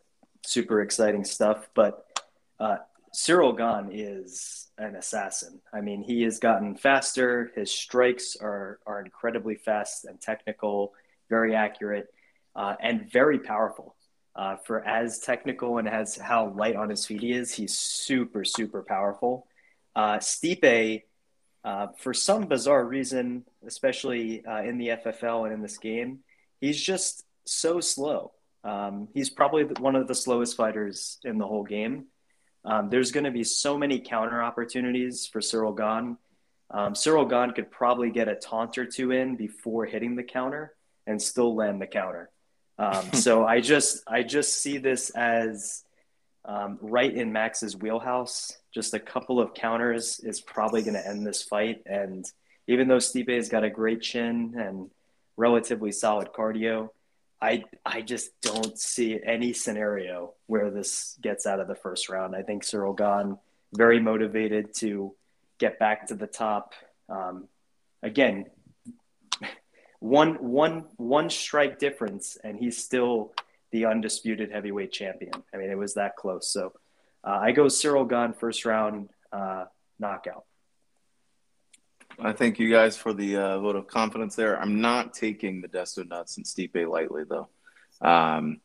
D: super exciting stuff. But uh, Cyril Gane is an assassin. I mean, he has gotten faster. His strikes are are incredibly fast and technical, very accurate, uh, and very powerful. Uh, for as technical and as how light on his feet he is, he's super super powerful. Uh, Stipe, uh, for some bizarre reason, especially uh, in the FFL and in this game, he's just so slow. Um, he's probably one of the slowest fighters in the whole game. Um, there's going to be so many counter opportunities for Cyril Gane. Um, Cyril Gane could probably get a taunt or two in before hitting the counter and still land the counter. Um, so I just I just see this as um, right in Max's wheelhouse. Just a couple of counters is probably going to end this fight. And even though Stipe has got a great chin and relatively solid cardio, I I just don't see any scenario where this gets out of the first round. I think Cyril Gane very motivated to get back to the top. Um, again, one one one strike difference, and he's still the undisputed heavyweight champion. I mean, it was that close. So uh, I go Cyril Gane first round uh, knockout.
C: I thank you guys for the uh, vote of confidence there. I'm not taking Modesto Nuts and Stipe lightly, though. Um,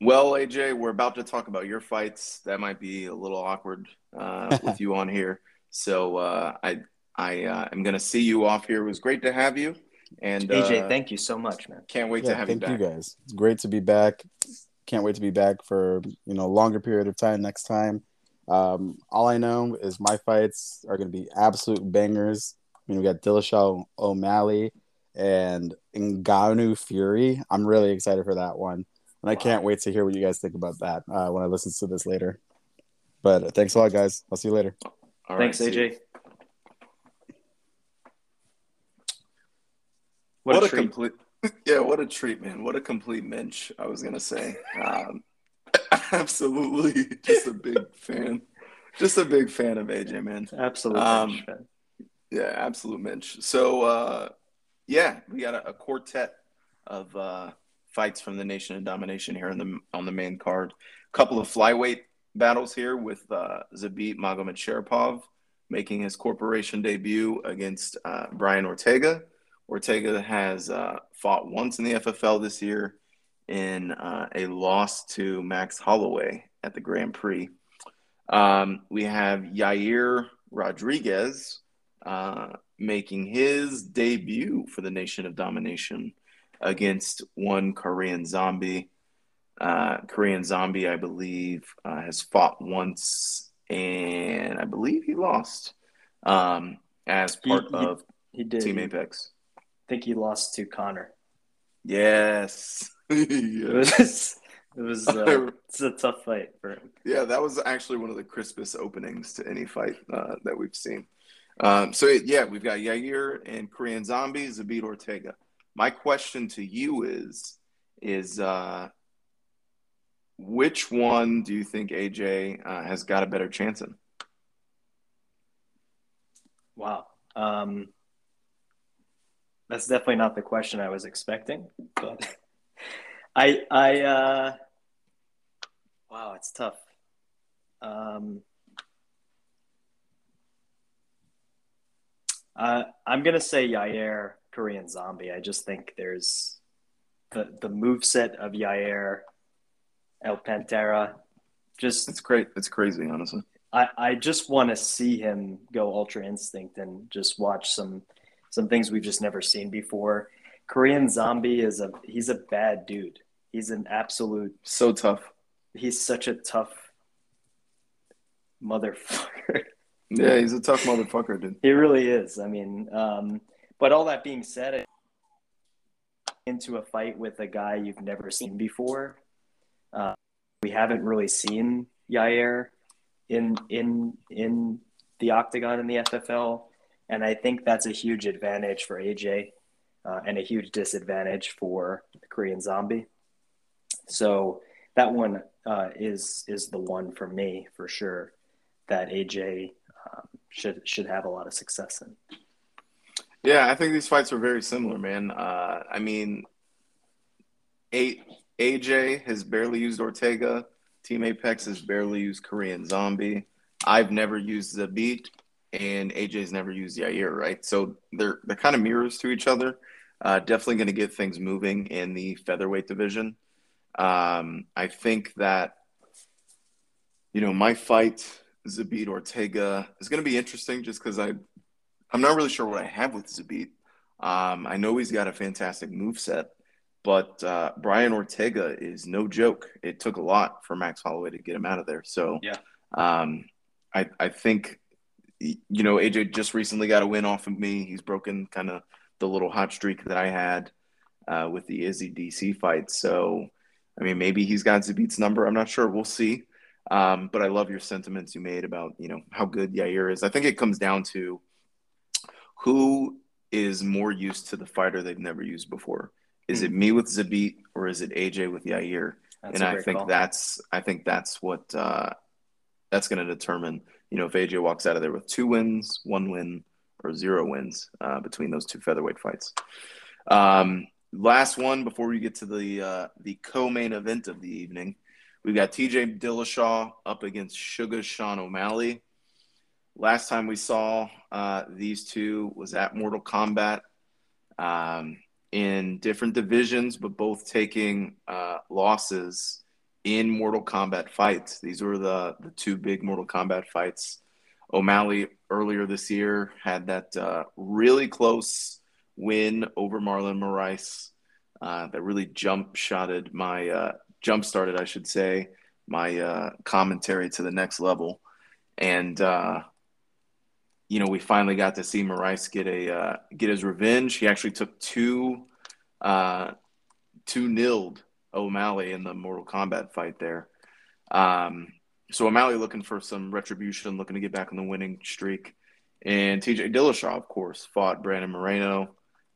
C: well, AJ, we're about to talk about your fights. That might be a little awkward uh, with you on here. So uh, I I uh, am going to see you off here. It was great to have you. And
D: AJ,
C: uh,
D: thank you so much, man.
C: can't wait to have you back.
A: Thank
C: you
A: you, guys. It's great to be back. Can't wait to be back for you know a longer period of time next time. Um, all I know is my fights are going to be absolute bangers. I mean, we got Dillashaw O'Malley and Ngannou Fury. I'm really excited for that one, and I can't wait to hear what you guys think about that uh, when I listen to this later. But thanks a lot, guys. I'll see you later.
C: All
D: Thanks,
C: right, you.
D: AJ.
C: What,
D: What,
C: a,
D: a
C: complete, yeah, what a treat, man. What a complete minch, I was to say. Um, Absolutely, just a big fan. Just a big fan of AJ, man.
D: Absolute
C: Um. Yeah, absolute Minch. So, uh, yeah, we got a, a quartet of uh, fights from the Nation of Domination here on the on the main card. A couple of flyweight battles here with uh, Zabit Magomedsharipov making his corporation debut against uh, Brian Ortega. Ortega has uh, fought once in the FFL this year in uh, a loss to Max Holloway at the Grand Prix. Um, we have Yair Rodriguez uh, making his debut for the Nation of Domination against one Korean Zombie. Uh, Korean Zombie, I believe, uh, has fought once, and I believe he lost um, as part
D: he-
C: of
D: He did.
C: Team Apex.
D: Think he lost to Conor.
C: Yes.
D: It was it was uh, it's a tough fight for him.
C: Yeah, that was actually one of the crispest openings to any fight uh, that we've seen. Um, so yeah, we've got Yair and Korean Zombie, Zabit Ortega. My question to you is, is uh, which one do you think AJ uh, has got a better chance in?
D: Wow. Um, that's definitely not the question I was expecting, but I I uh, wow, it's tough. Um, uh, I'm gonna say Yair Korean Zombie. I just think there's the the move set of Yair El Pantera. Just
C: It's great. It's crazy, honestly.
D: I, I just want to see him go ultra instinct and just watch some some things we've just never seen before. Korean Zombie is a he's a bad dude. He's an absolute
C: So tough.
D: he's such a tough motherfucker.
C: Yeah, he's a tough motherfucker, dude.
D: he really is. I mean, um, but all that being said, into a fight with a guy you've never seen before. Uh, we haven't really seen Yair in in in the octagon in the FFL, and I think that's a huge advantage for AJ uh, and a huge disadvantage for the Korean Zombie. So that one uh, is is the one for me for sure that AJ um, should should have a lot of success in.
C: Yeah, I think these fights are very similar, man. Uh, I mean, A- AJ has barely used Ortega. Team Apex has barely used Korean Zombie. I've never used Zabit, and AJ's never used Yair, right? So they're they're kind of mirrors to each other. Uh, definitely going to get things moving in the featherweight division. Um, I think that you know my fight Zabit Ortega is going to be interesting just because I I'm not really sure what I have with Zabit. Um, I know he's got a fantastic move set, but uh, Brian Ortega is no joke. It took a lot for Max Holloway to get him out of there. So
D: Yeah.
C: um, I I think you know AJ just recently got a win off of me. He's broken kind of the little hot streak that I had uh, with the Izzy DC fight. So I mean maybe he's got Zabit's number. I'm not sure. We'll see. Um, but I love your sentiments you made about you know how good Yair is. I think it comes down to who is more used to the fighter they've never used before. Is it me with Zabit or is it AJ with Yair?
D: That's
C: and I think
D: call.
C: that's I think that's what uh, that's going to determine. You know, if AJ walks out of there with two wins, one win, or zero wins uh, between those two featherweight fights. Um, last one before we get to the uh, the co-main event of the evening, we've got TJ Dillashaw up against Sugar Sean O'Malley. Last time we saw uh, these two was at Mortal Kombat um, in different divisions, but both taking uh, losses in Mortal Kombat fights. These were the, the two big Mortal Kombat fights. O'Malley earlier this year had that uh, really close win over Marlon Moraes uh, that really jump shotted my uh, jump started, I should say, my uh, commentary to the next level. And uh, you know, we finally got to see Moraes get a uh, get his revenge. He actually took two two nilled O'Malley in the Mortal Kombat fight there. Um, so O'Malley looking for some retribution, looking to get back on the winning streak. And TJ Dillashaw, of course, fought Brandon Moreno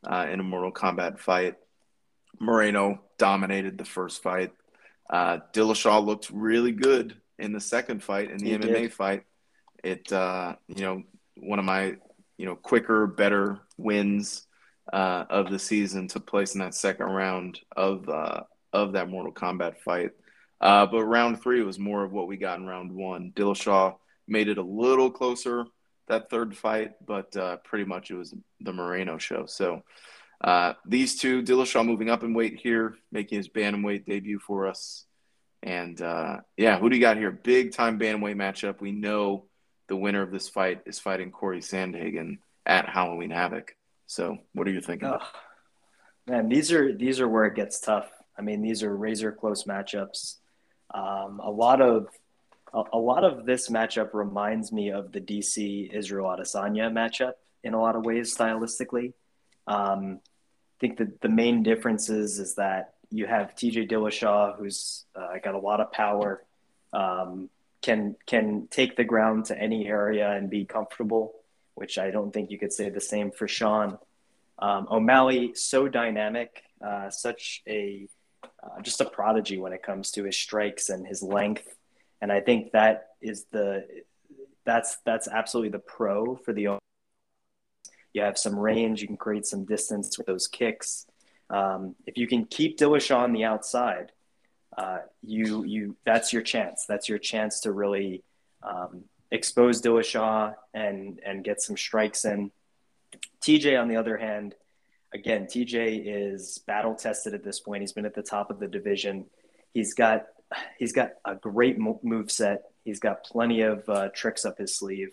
C: uh, in a Mortal Kombat fight. Moreno dominated the first fight. Uh, Dillashaw looked really good in the second fight in the
D: He
C: MMA
D: did.
C: fight. It uh, you know one of my you know quicker, better wins uh, of the season took place in that second round of uh, of that Mortal Kombat fight. Uh, but round three was more of what we got in round one. Dillashaw made it a little closer that third fight, but uh, pretty much it was the Moreno show. So uh, these two, Dillashaw moving up in weight here, making his bantamweight debut for us. And uh, yeah, who do you got here? Big time bantamweight matchup. We know the winner of this fight is fighting Corey Sandhagen at Halloween Havoc. So what are you thinking?
D: Oh, man, these are these are where it gets tough. I mean, these are razor close matchups. Um, a lot of a, a lot of this matchup reminds me of the DC Israel Adesanya matchup in a lot of ways stylistically. Um, I think that the main difference is, is that you have TJ Dillashaw, who's uh, got a lot of power, um, can can take the ground to any area and be comfortable, which I don't think you could say the same for Sean. Um, O'Malley, so dynamic, uh, such a uh, just a prodigy when it comes to his strikes and his length, and I think that is the that's that's absolutely the pro for the. You have some range, you can create some distance with those kicks. Um, if you can keep Dillashaw on the outside, uh, you you that's your chance. That's your chance to really um, expose Dillashaw and and get some strikes in. TJ, on the other hand, again, TJ is battle tested at this point. He's been at the top of the division. He's got he's got a great move set. He's got plenty of uh, tricks up his sleeve.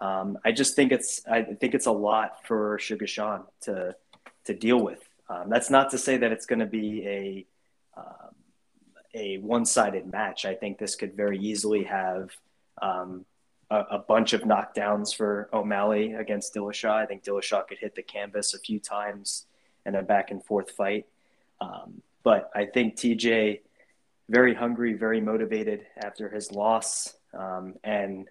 D: Um, I just think it's I think it's a lot for Sugar Sean to to deal with. Um, that's not to say that it's going to be a um, a one sided match. I think this could very easily have um, a, a, bunch of knockdowns for O'Malley against Dillashaw. I think Dillashaw could hit the canvas a few times in a back and forth fight. Um, but I think TJ very hungry, very motivated after his loss, um, and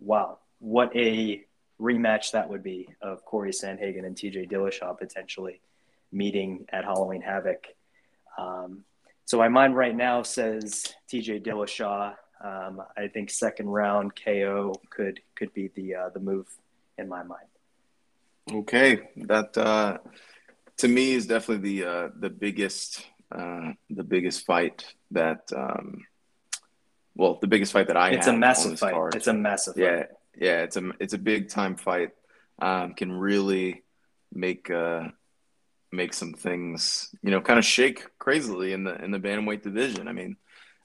D: wow, what a rematch that would be of Corey Sandhagen and TJ Dillashaw potentially meeting at Halloween Havoc. Um, so my mind right now says TJ Dillashaw. Um, I think second round KO could could be the uh, the move in my mind.
C: Okay, that uh, to me is definitely the uh, the biggest uh, the biggest fight that um, well the biggest fight that I
D: it's a massive fight.
C: card.
D: It's a massive
C: yeah
D: fight.
C: yeah it's a it's a big time fight. Um, can really make uh, make some things you know kind of shake crazily in the in the bantamweight division. I mean,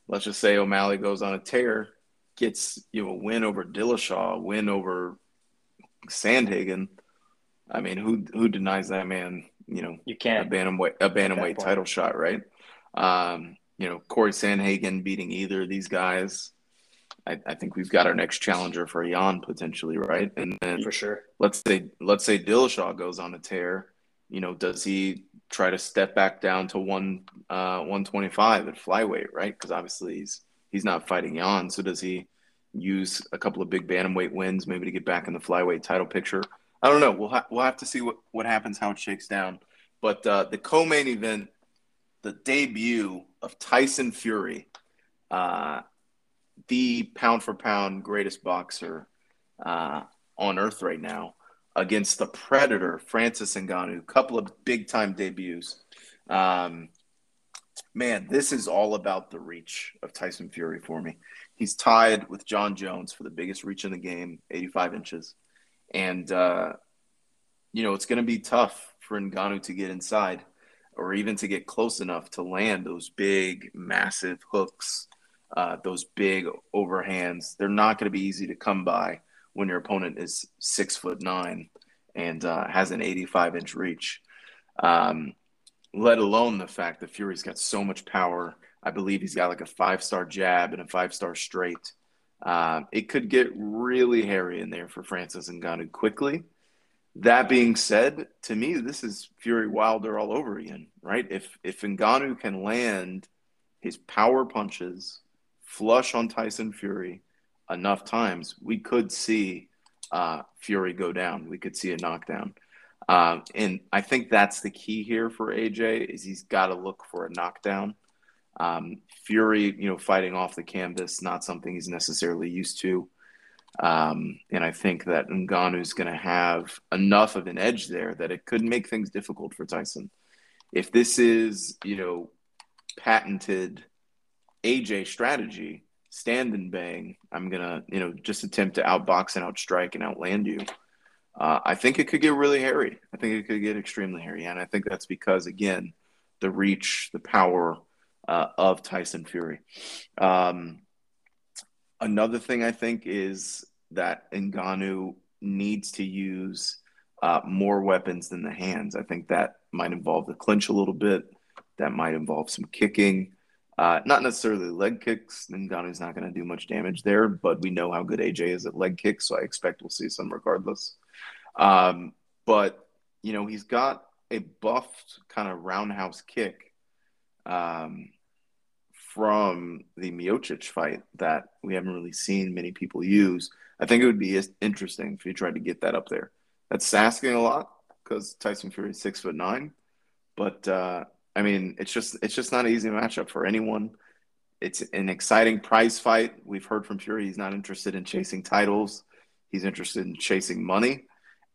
C: let's just say O'Malley goes on a tear, gets you know a win over Dillashaw, win over Sandhagen. I mean, who who denies that man? You know,
D: You can't.
C: bantamweight a bantamweight title shot, right? Um, you know, Corey Sandhagen beating either of these guys. I, I think we've got our next challenger for Jan potentially, right? And then
D: For sure.
C: let's say let's say Dillashaw goes on a tear. You know, does he try to step back down to one uh, one twenty five at flyweight, right? Because obviously he's he's not fighting Jan. So does he use a couple of big bantamweight wins maybe to get back in the flyweight title picture? I don't know. We'll ha- we'll have to see what what happens, how it shakes down. But uh, the co-main event, the debut of Tyson Fury, uh, the pound for pound greatest boxer uh, on earth right now, against the Predator Francis Ngannou. Couple of big time debuts. Um, man, this is all about the reach of Tyson Fury for me. He's tied with Jon Jones for the biggest reach in the game, 85 inches. And, uh, you know, it's going to be tough for Ngannou to get inside or even to get close enough to land those big, massive hooks, uh, those big overhands. They're not going to be easy to come by when your opponent is six foot nine and uh, has an 85 inch reach. Um, let alone the fact that Fury's got so much power. I believe he's got like a five star jab and a five star straight. Uh, it could get really hairy in there for Francis and Ngannou quickly. That being said, to me, this is Fury Wilder all over again, right? If if Ngannou can land his power punches flush on Tyson Fury enough times, we could see uh, Fury go down. We could see a knockdown. Um, and I think that's the key here for AJ is he's got to look for a knockdown. Um, Fury, you know, fighting off the canvas, not something he's necessarily used to. Um, and I think that Ngannou's going to have enough of an edge there that it could make things difficult for Tyson. If this is, you know, patented AJ strategy, stand and bang, I'm to, you know, just attempt to outbox and outstrike and outland you. Uh, I think it could get really hairy. I think it could get extremely hairy. And I think that's because, again, the reach, the power uh, of Tyson Fury. Um, another thing I think is that Ngannou needs to use uh, more weapons than the hands. I think that might involve the clinch a little bit. That might involve some kicking. Uh, not necessarily leg kicks. Ngannou's not going to do much damage there, but we know how good AJ is at leg kicks, so I expect we'll see some regardless. Um, but you know, he's got a buffed kind of roundhouse kick um, from the Miocic fight that we haven't really seen many people use. I think it would be interesting if you tried to get that up there. That's asking a lot because Tyson Fury is six foot nine, but uh, I mean, it's just it's just not an easy matchup for anyone. It's an exciting prize fight. We've heard from Fury he's not interested in chasing titles. He's interested in chasing money.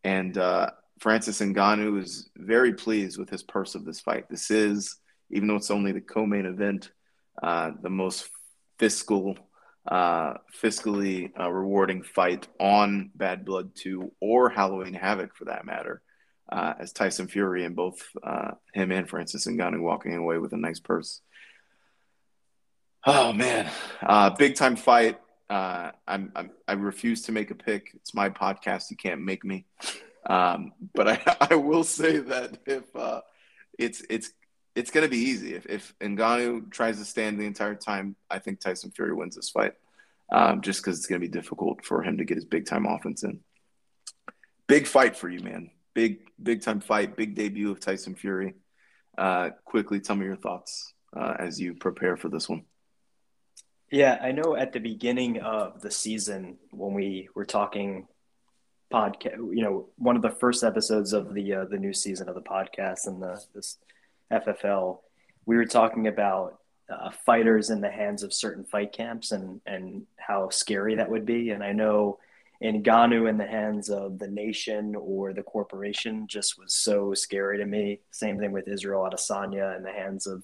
C: And uh, Francis Ngannou is very pleased with his purse of this fight. This is, even though it's only the co-main event, uh, the most fiscal, uh, fiscally uh, rewarding fight on Bad Blood 2 or Halloween Havoc for that matter. Uh, as Tyson Fury and both uh, him and Francis Ngannou walking away with a nice purse. Oh man, big time fight. Uh, I'm, I'm, i refuse to make a pick. It's my podcast. You can't make me. Um, but I, I will say that if uh, it's it's it's going to be easy. If if Ngannou tries to stand the entire time, I think Tyson Fury wins this fight. Um, just because it's going to be difficult for him to get his big time offense in. Big fight for you, man. Big big time fight. Big debut of Tyson Fury. Uh, quickly, tell me your thoughts uh, as you prepare for this one.
D: Yeah, I know at the beginning of the season when we were talking podcast, you know, one of the first episodes of the uh, the new season of the podcast and the this FFL, we were talking about uh, fighters in the hands of certain fight camps and and how scary that would be. And I know Ngannou in the hands of the nation or the corporation just was so scary to me. Same thing with Israel Adesanya in the hands of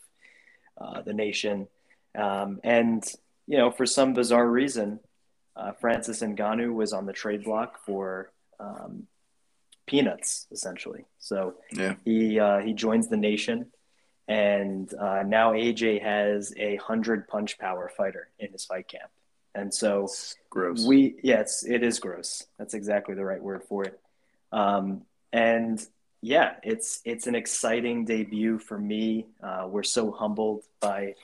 D: uh, the nation. Um, and you know, for some bizarre reason, uh, Francis Ngannou was on the trade block for um, peanuts, essentially. So
C: yeah.
D: he uh, he joins the nation, and uh, now AJ has a hundred punch power fighter in his fight camp, and so
C: it's gross.
D: We yeah, it's it is gross. That's exactly the right word for it. Um, and yeah, it's it's an exciting debut for me. Uh, we're so humbled by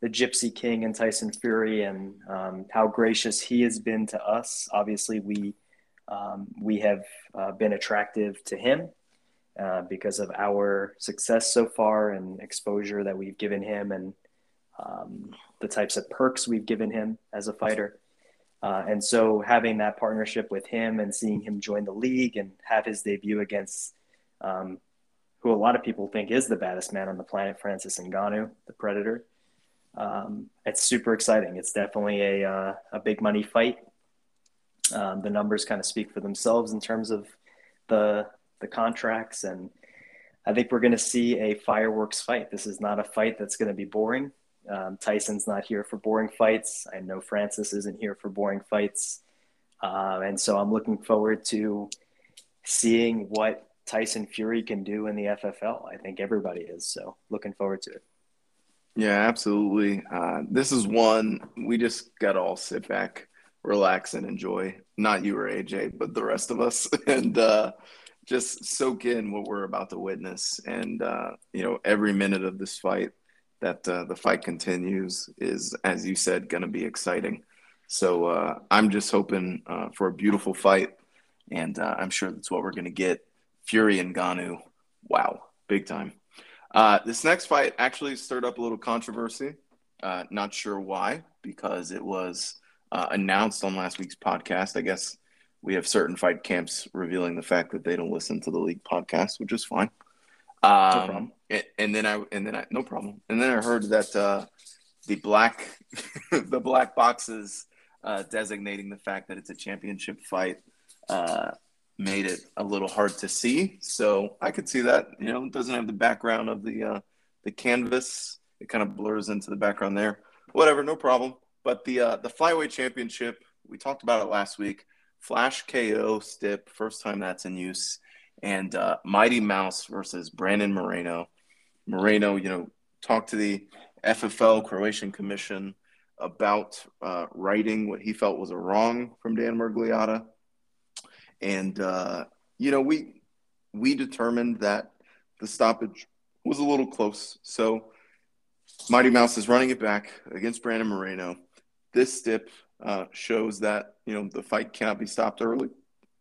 D: the Gypsy King and Tyson Fury and um, how gracious he has been to us. Obviously, we um, we have uh, been attractive to him uh, because of our success so far and exposure that we've given him and um, the types of perks we've given him as a fighter. Uh, and so having that partnership with him and seeing him join the league and have his debut against um, who a lot of people think is the baddest man on the planet, Francis Ngannou, the Predator um, it's super exciting. It's definitely a, uh, a big money fight. Um, the numbers kind of speak for themselves in terms of the the contracts, and I think we're going to see a fireworks fight. This is not a fight that's going to be boring. Um, Tyson's not here for boring fights. I know Francis isn't here for boring fights, uh, and so I'm looking forward to seeing what Tyson Fury can do in the FFL. I think everybody is. So looking forward to it.
C: Yeah, absolutely. Uh, this is one we just got to all sit back, relax, and enjoy. Not you or AJ, but the rest of us, and uh, just soak in what we're about to witness. And uh, you know, every minute of this fight that uh, the fight continues is, as you said, going to be exciting. So uh, I'm just hoping uh, for a beautiful fight, and I'm sure that's what we're going to get. Fury and Ngannou, wow, big time. Uh, this next fight actually stirred up a little controversy. Uh, not sure why, because it was uh, announced on last week's podcast. I guess we have certain fight camps revealing the fact that they don't listen to the league podcast, which is fine. Um, no problem. And, then I and then I no problem. And then I heard that uh, the black the black boxes uh, designating the fact that it's a championship fight uh, made it a little hard to see. So I could see that. You know, it doesn't have the background of the uh, the canvas. It kind of blurs into the background there. Whatever, no problem. But the uh, the flyweight championship, we talked about it last week. Flash KO stip, first time that's in use, and uh, Mighty Mouse versus Brandon Moreno. Moreno, you know, talked to the FFL Croatian Commission about uh, righting what he felt was a wrong from Dan Miragliotta, and uh, you know we we determined that the stoppage was a little close. So Mighty Mouse is running it back against Brandon Moreno. This stip uh, shows that you know the fight cannot be stopped early.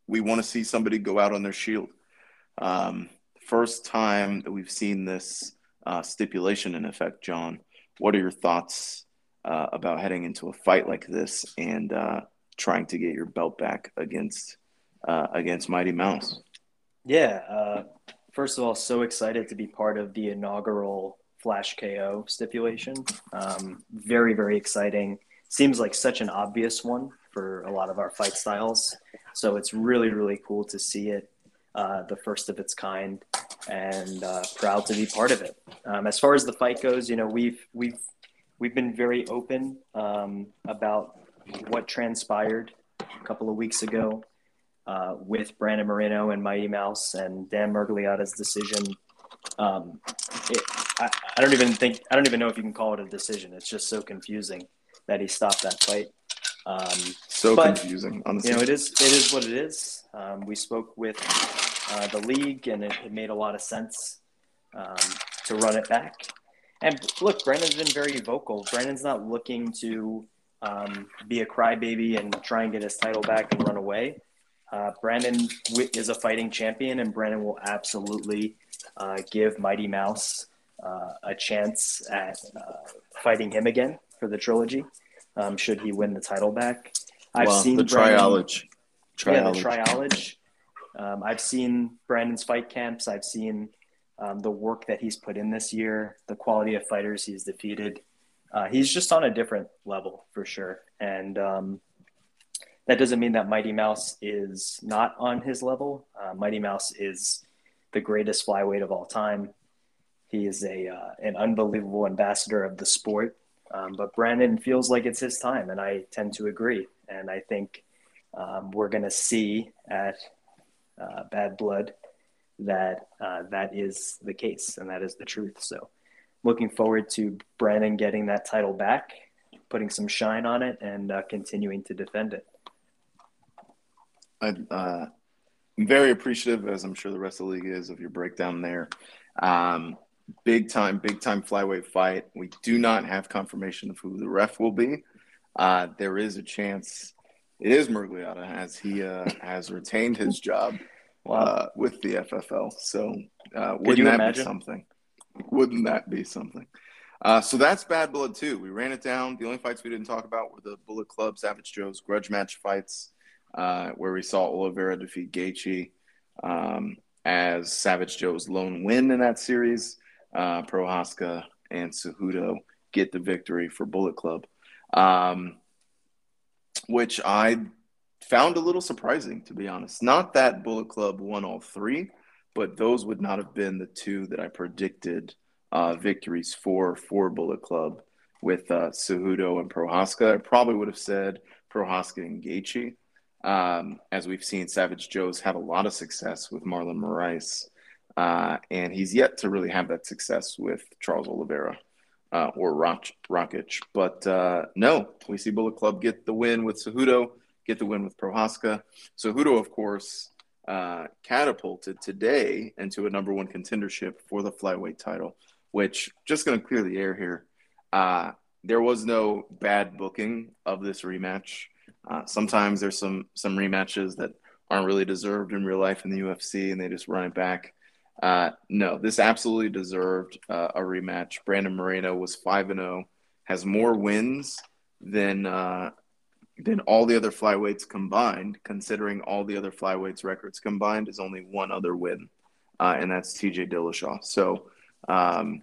C: We want to see somebody go out on their shield. Um, first time that we've seen this uh, stipulation in effect, John. What are your thoughts uh, about heading into a fight like this and uh, trying to get your belt back against uh, against Mighty Mouse?
D: Yeah. Uh, first of all, so excited to be part of the inaugural Flash KO stipulation. Um, very, very exciting. Seems like such an obvious one for a lot of our fight styles. So it's really, really cool to see it, uh, the first of its kind, and uh, proud to be part of it. Um, as far as the fight goes, you know, we've we've we've been very open um, about what transpired a couple of weeks ago uh, with Brandon Moreno and Mighty Mouse and Dan Miragliotta's decision. Um, it, I, I, don't even think I don't even know if you can call it a decision. It's just so confusing that he stopped that fight. Um,
C: so but, confusing, honestly.
D: You know, it is it is what it is. Um, we spoke with uh, the league, and it, it, made a lot of sense um, to run it back. And look, Brandon's been very vocal. Brandon's not looking to um, be a crybaby and try and get his title back and run away. Uh, Brandon is a fighting champion, and Brandon will absolutely uh, give Mighty Mouse uh, a chance at uh, fighting him again for the trilogy. Um, should he win the title back?
C: I've well, seen the Brandon, triology.
D: triology. Yeah, the triology. Um, I've seen Brandon's fight camps. I've seen um, the work that he's put in this year, the quality of fighters he's defeated. Uh, he's just on a different level for sure. And um, that doesn't mean that Mighty Mouse is not on his level. Uh, Mighty Mouse is the greatest flyweight of all time. He is a uh, an unbelievable ambassador of the sport. Um, but Brandon feels like it's his time, and I tend to agree. And I think um, we're going to see at uh, Bad Blood that uh, that is the case and that is the truth. So, looking forward to Brandon getting that title back, putting some shine on it, and uh, continuing to defend it.
C: I, uh, I'm very appreciative, as I'm sure the rest of the league is, of your breakdown there. Um, big time, big time flyweight fight. We do not have confirmation of who the ref will be. Uh, there is a chance it is Miragliotta as he uh, has retained his job wow. uh, with the FFL. So uh, wouldn't that imagine? be something? Wouldn't that be something? Uh, so that's Bad Blood too. We ran it down. The only fights we didn't talk about were the Bullet Club, Savage Joe's grudge match fights, uh, where we saw Oliveira defeat Gaethje um, as Savage Joe's lone win in that series. Uh, Prochazka and Cejudo get the victory for Bullet Club, um, which I found a little surprising, to be honest. Not that Bullet Club won all three, but those would not have been the two that I predicted uh, victories for for Bullet Club with uh, Cejudo and Prochazka. I probably would have said Prochazka and Gaethje, um, as we've seen Savage Joe's have a lot of success with Marlon Moraes, uh, and he's yet to really have that success with Charles Oliveira. Uh, or Rock, Rakic. But uh, no, we see Bullet Club get the win with Cejudo get the win with Prochazka. So Hudo, of course, uh, catapulted today into a number one contendership for the flyweight title, which just going to clear the air here. Uh, there was no bad booking of this rematch. Uh, sometimes there's some some rematches that aren't really deserved in real life in the UFC, and they just run it back. Uh, no, this absolutely deserved uh, a rematch. Brandon Moreno was five and zero, oh, has more wins than uh, than all the other flyweights combined, considering all the other flyweights records combined, is only one other win, uh, and that's TJ Dillashaw. So um,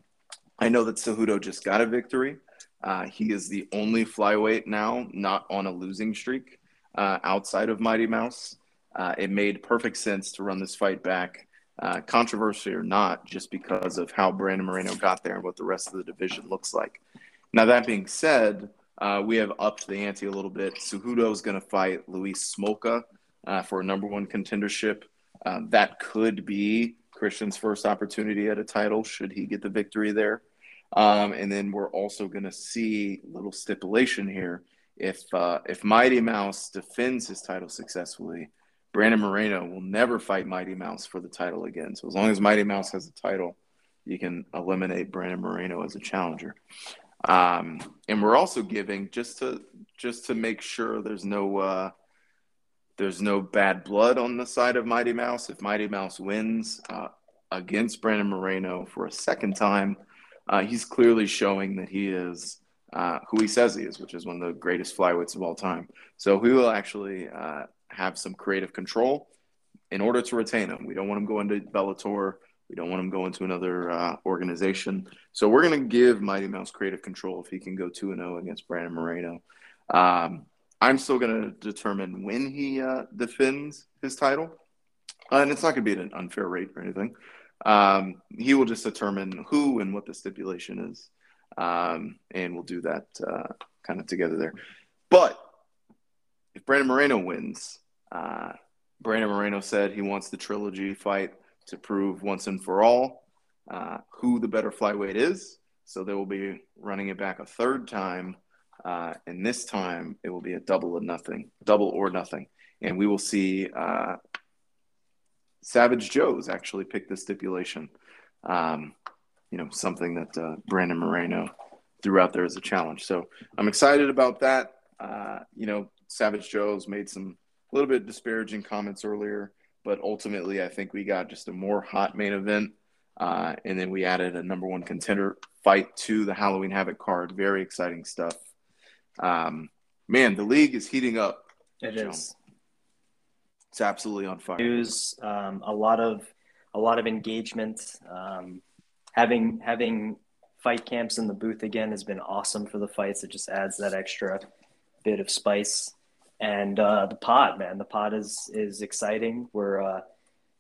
C: I know that Cejudo just got a victory, Uh, he is the only flyweight now not on a losing streak outside of Mighty Mouse. It made perfect sense to run this fight back, uh, controversy or not, just because of how Brandon Moreno got there and what the rest of the division looks like. Now, that being said, uh, we have upped the ante a little bit. Cejudo is going to fight Luis Smolka uh, for a number one contendership. Um, that could be Christian's first opportunity at a title, should he get the victory there. Um, and then we're also going to see a little stipulation here. If uh, if Mighty Mouse defends his title successfully, Brandon Moreno will never fight Mighty Mouse for the title again. So as long as Mighty Mouse has a title, you can eliminate Brandon Moreno as a challenger. Um, and we're also giving just to just to make sure there's no uh, there's no bad blood on the side of Mighty Mouse. If Mighty Mouse wins uh, against Brandon Moreno for a second time, uh, he's clearly showing that he is uh, who he says he is, which is one of the greatest flyweights of all time. So we will actually uh, have some creative control in order to retain him. We don't want him going to Bellator. We don't want him going to another uh, organization. So we're going to give Mighty Mouse creative control if he can go 2 0 against Brandon Moreno. Um, I'm still going to determine when he uh, defends his title. Uh, and it's not going to be at an unfair rate or anything. Um, he will just determine who and what the stipulation is. Um, and we'll do that uh, kind of together there. But if Brandon Moreno wins, Brandon Moreno said he wants the trilogy fight to prove once and for all uh, who the better flyweight is. So they will be running it back a third time. Uh, and this time it will be a double or nothing, double or nothing. And we will see uh, Savage Joe's actually pick the stipulation. Um, you know, something that uh, Brandon Moreno threw out there as a challenge. So I'm excited about that. Uh, you know, Savage Joe's made some little bit disparaging comments earlier but ultimately, I think we got just a more hot main event. Uh, and then we added a number one contender fight to the Halloween Havoc card. Very exciting stuff. Um, man, the league is heating up.
D: It is.
C: It's absolutely on fire.
D: News, um, a lot of a lot of engagement. Um, having having fight camps in the booth again has been awesome for the fights. It just adds that extra bit of spice and uh, the pod, man, the pod is is exciting. We're uh,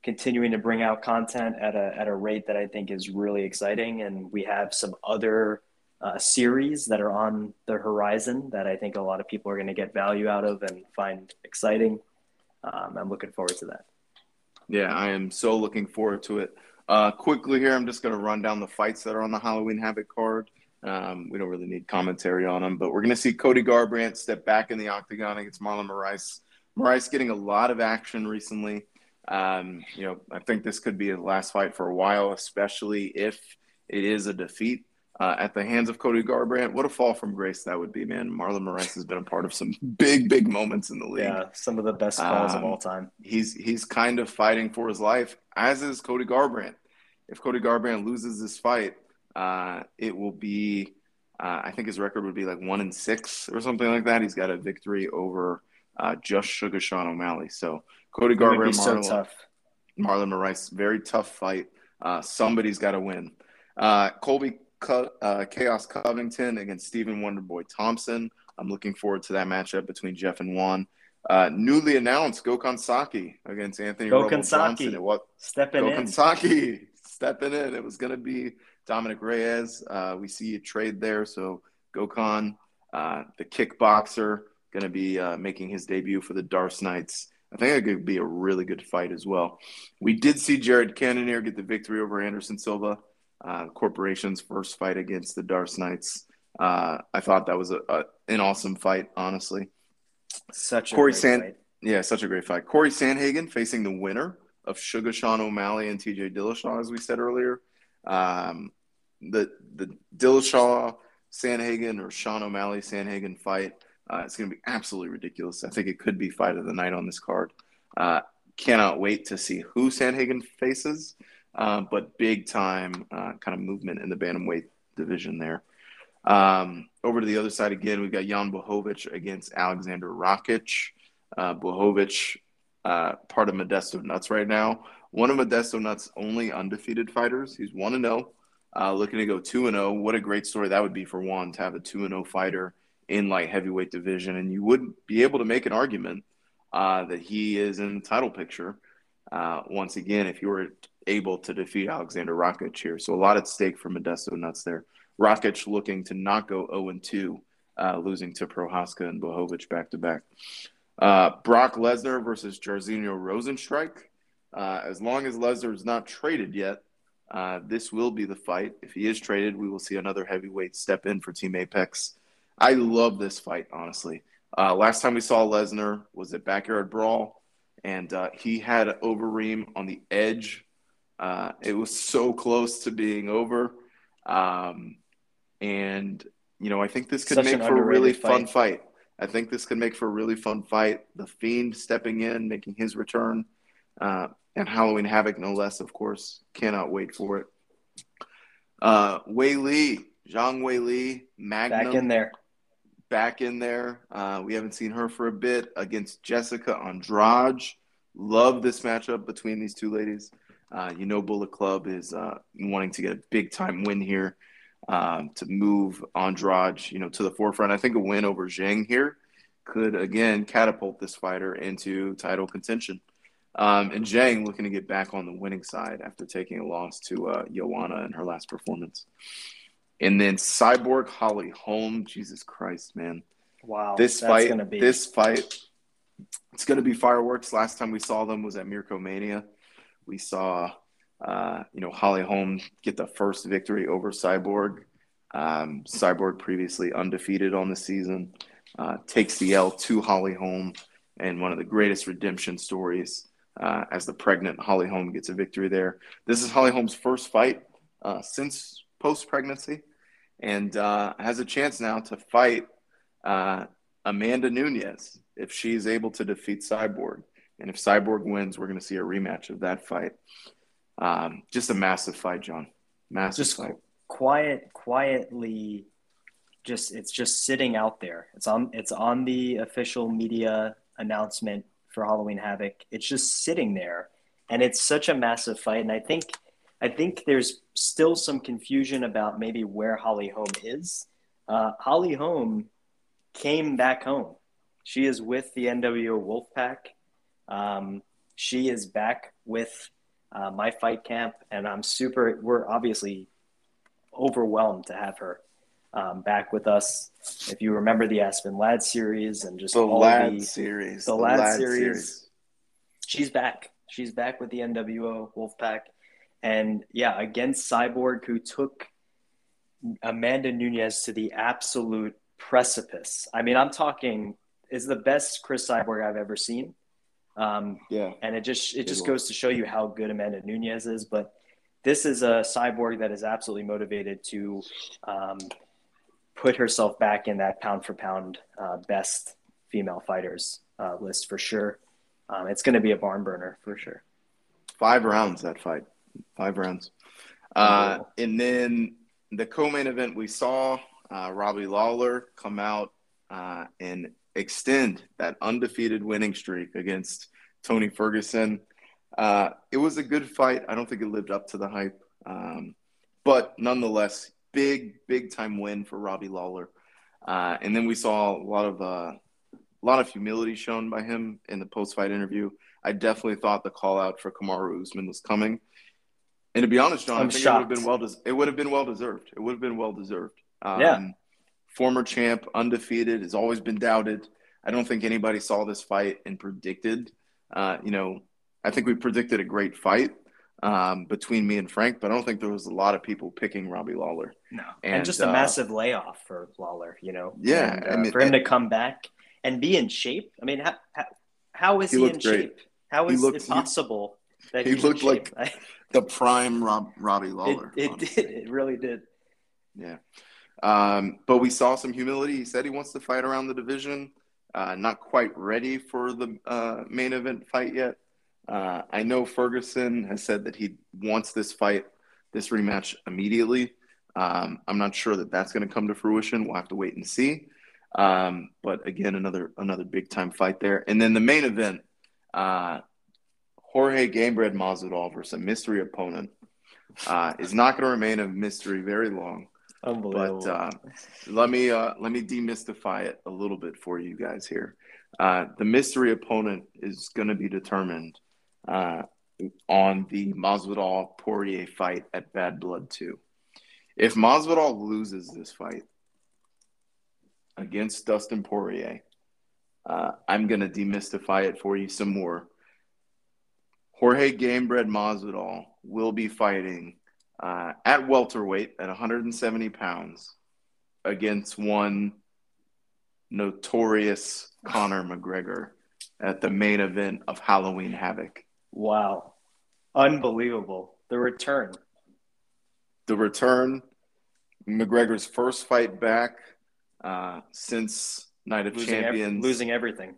D: continuing to bring out content at a at a rate that I think is really exciting, and we have some other uh, series that are on the horizon that I think a lot of people are going to get value out of and find exciting. Um, I'm looking forward to that.
C: Yeah, I am so looking forward to it. Uh, quickly here, I'm just going to run down the fights that are on the Halloween Havoc card. Um, we don't really need commentary on him, but we're going to see Cody Garbrandt step back in the octagon against Marlon Moraes. Moraes getting a lot of action recently. Um, you know, I think this could be a last fight for a while, especially if it is a defeat uh, at the hands of Cody Garbrandt. What a fall from grace that would be, man. Marlon Moraes has been a part of some big, big moments in the league.
D: Yeah, some of the best falls
C: Um,
D: of all time.
C: He's he's kind of fighting for his life, as is Cody Garbrandt. If Cody Garbrandt loses this fight, uh, it will be, uh, I think his record would be like one and six or something like that. He's got a victory over uh, just Sugar Sean O'Malley. So Cody
D: would be
C: Garbrandt,
D: so
C: Marlon,
D: tough.
C: Marlon Moraes, very tough fight. Uh, somebody's got to win. Uh, Colby Co- uh, Chaos Covington against Stephen Wonderboy Thompson. I'm looking forward to that matchup between Jeff and Juan. Uh, newly announced Gokhan Saki against Anthony
D: Gokhan.
C: Johnson. It was
D: Stepping
C: Gokhan
D: in.
C: Saki stepping in. It was going to be Dominick Reyes. Uh, we see a trade there. So Gokhan, uh, the kickboxer, going to be uh, making his debut for the Darce Knights. I think it could be a really good fight as well. We did see Jared Cannonier get the victory over Anderson Silva, uh, Corporation's first fight against the Darce Knights. Uh, I thought that was a, a, an awesome fight, honestly.
D: Such a
C: Corey
D: great
C: Sand-
D: fight.
C: Yeah, such a great fight. Corey Sandhagen facing the winner of Sugar Sean O'Malley and TJ Dillashaw, as we said earlier. Um, the the Dillashaw Sandhagen or Sean O'Malley Sandhagen fight. Uh, it's going to be absolutely ridiculous. I think it could be fight of the night on this card. Uh, cannot wait to see who Sandhagen faces, uh, but big time uh, kind of movement in the bantamweight division there. Um, over to the other side again, we've got Jan Blachowicz against Alexander Rakic. Uh, Bohovic, uh, part of Modesto Nuts right now. One of Modesto Nuts' only undefeated fighters. He's 1 0. Uh, looking to go 2 and 0. What a great story that would be for Juan to have a 2 and 0 fighter in light heavyweight division. And you would be able to make an argument uh, that he is in the title picture uh, once again if you were able to defeat Alexander Rakic here. So a lot at stake for Modesto Nuts there. Rakic looking to not go 0 and 2, uh, losing to Prochazka and Blachowicz back to back. Uh, Brock Lesnar versus Jairzinho Rozenstruik. Uh, as long as Lesnar is not traded yet, uh, this will be the fight. If he is traded, we will see another heavyweight step in for Team Apex. I love this fight, honestly. Uh, last time we saw Lesnar was at Backyard Brawl, and uh, he had Overeem on the edge. Uh, it was so close to being over. Um, and, you know, I think this could
D: Such
C: make for a really
D: underrated
C: fun
D: fight.
C: fight. I think this could make for a really fun fight. The Fiend stepping in, making his return, uh, and Halloween Havoc, no less, of course. Cannot wait for it. Uh, Weili, Zhang Weili, Magnum
D: Back in there.
C: back in there. Uh, we haven't seen her for a bit against Jessica Andrade. Love this matchup between these two ladies. Uh, you know, Bullet Club is uh, wanting to get a big time win here um, to move Andrade, you know, to the forefront. I think a win over Zhang here could again catapult this fighter into title contention. Um, and Zhang looking to get back on the winning side after taking a loss to uh, Joanna in her last performance. And then Cyborg Holly Holm, Jesus Christ, man
D: Wow.
C: this fight,
D: gonna be
C: this fight, it's going to be fireworks. Last time we saw them was at Mirko Mania. We saw, uh, you know, Holly Holm get the first victory over Cyborg. Um, Cyborg previously undefeated on the season, uh, takes the L to Holly Holm, and one of the greatest redemption stories uh, as the pregnant Holly Holm gets a victory there. This is Holly Holm's first fight uh, since post pregnancy, and uh, has a chance now to fight uh, Amanda Nunes if she's able to defeat Cyborg. And if Cyborg wins, we're going to see a rematch of that fight. Um, just a massive fight, John. Massive
D: just
C: fight.
D: quiet, quietly. Just it's just sitting out there. It's on. It's on the official media announcement for Halloween Havoc. It's just sitting there, and it's such a massive fight. And I think, I think there's still some confusion about maybe where Holly Holm is. Uh, Holly Holm came back home. She is with the NWO Wolfpack. Um, she is back with uh, my fight camp, and I'm super. We're obviously overwhelmed to have her um, back with us. If you remember the Aspen Ladd series and just
C: The
D: all
C: Ladd
D: the,
C: series.
D: the Ladd series. she's back. She's back with the NWO Wolfpack, and yeah, against Cyborg, who took Amanda Nunes to the absolute precipice. I mean, I'm talking is the best Cris Cyborg I've ever seen. Um,
C: Yeah.
D: and it just it just goes to show you how good Amanda Nunes is. But this is a cyborg that is absolutely motivated to um, put herself back in that pound for pound uh, best female fighters uh, list for sure. Um, it's going to be a barn burner for sure.
C: Five rounds that fight. Five rounds. Uh, and then the co-main event we saw uh, Robbie Lawler come out uh, and extend that undefeated winning streak against Tony Ferguson. Uh, it was a good fight. I don't think it lived up to the hype, um, but nonetheless, big big time win for Robbie Lawler. Uh, and then we saw a lot of uh, a lot of humility shown by him in the post fight interview. I definitely thought the call out for Kamaru Usman was coming. And to be honest, John,
D: I'm
C: I think it would have
D: shocked.
C: been well. Des- it would have been well deserved. It would have been well deserved. Um,
D: Yeah.
C: Former champ, undefeated, has always been doubted. I don't think anybody saw this fight and predicted. Uh, you know, I think we predicted a great fight um, between me and Frank, but I don't think there was a lot of people picking Robbie Lawler.
D: No, and,
C: And,
D: just a
C: uh,
D: massive layoff for Lawler. You know,
C: Yeah,
D: And,
C: I
D: uh,
C: mean-
D: for him to come back and be in shape. I mean, how how, how is
C: He
D: he, in
C: great.
D: shape? How is He
C: looked-
D: it
C: he-
D: possible that
C: he
D: in
C: looked like? The prime Rob, Robbie Lawler.
D: it
C: honestly.
D: did. It really did.
C: Yeah. Um, but we saw some humility. He said he wants to fight around the division. Uh, not quite ready for the uh, main event fight yet. Uh, I know Ferguson has said that he wants this fight, this rematch immediately. Um, I'm not sure that that's going to come to fruition. We'll have to wait and see. Um, but again, another another big time fight there. And then the main event, uh, Jorge Gamebred Masvidal versus a mystery opponent. uh, is not going to remain a mystery very long.
D: Unbelievable.
C: But uh, let me uh, let me demystify it a little bit for you guys here. Uh, the mystery opponent is going to be determined uh, on the Masvidal Poirier fight at Bad Blood Two. If Masvidal loses this fight against Dustin Poirier, uh, I'm going to demystify it for you some more. Jorge Gamebred Masvidal will be fighting uh, at welterweight at 170 pounds against one notorious Conor McGregor at the main event of Halloween Havoc.
D: wow. Unbelievable. The return.
C: The return, McGregor's first fight back uh, since Night of
D: Losing, ev-
C: Champions,
D: losing everything.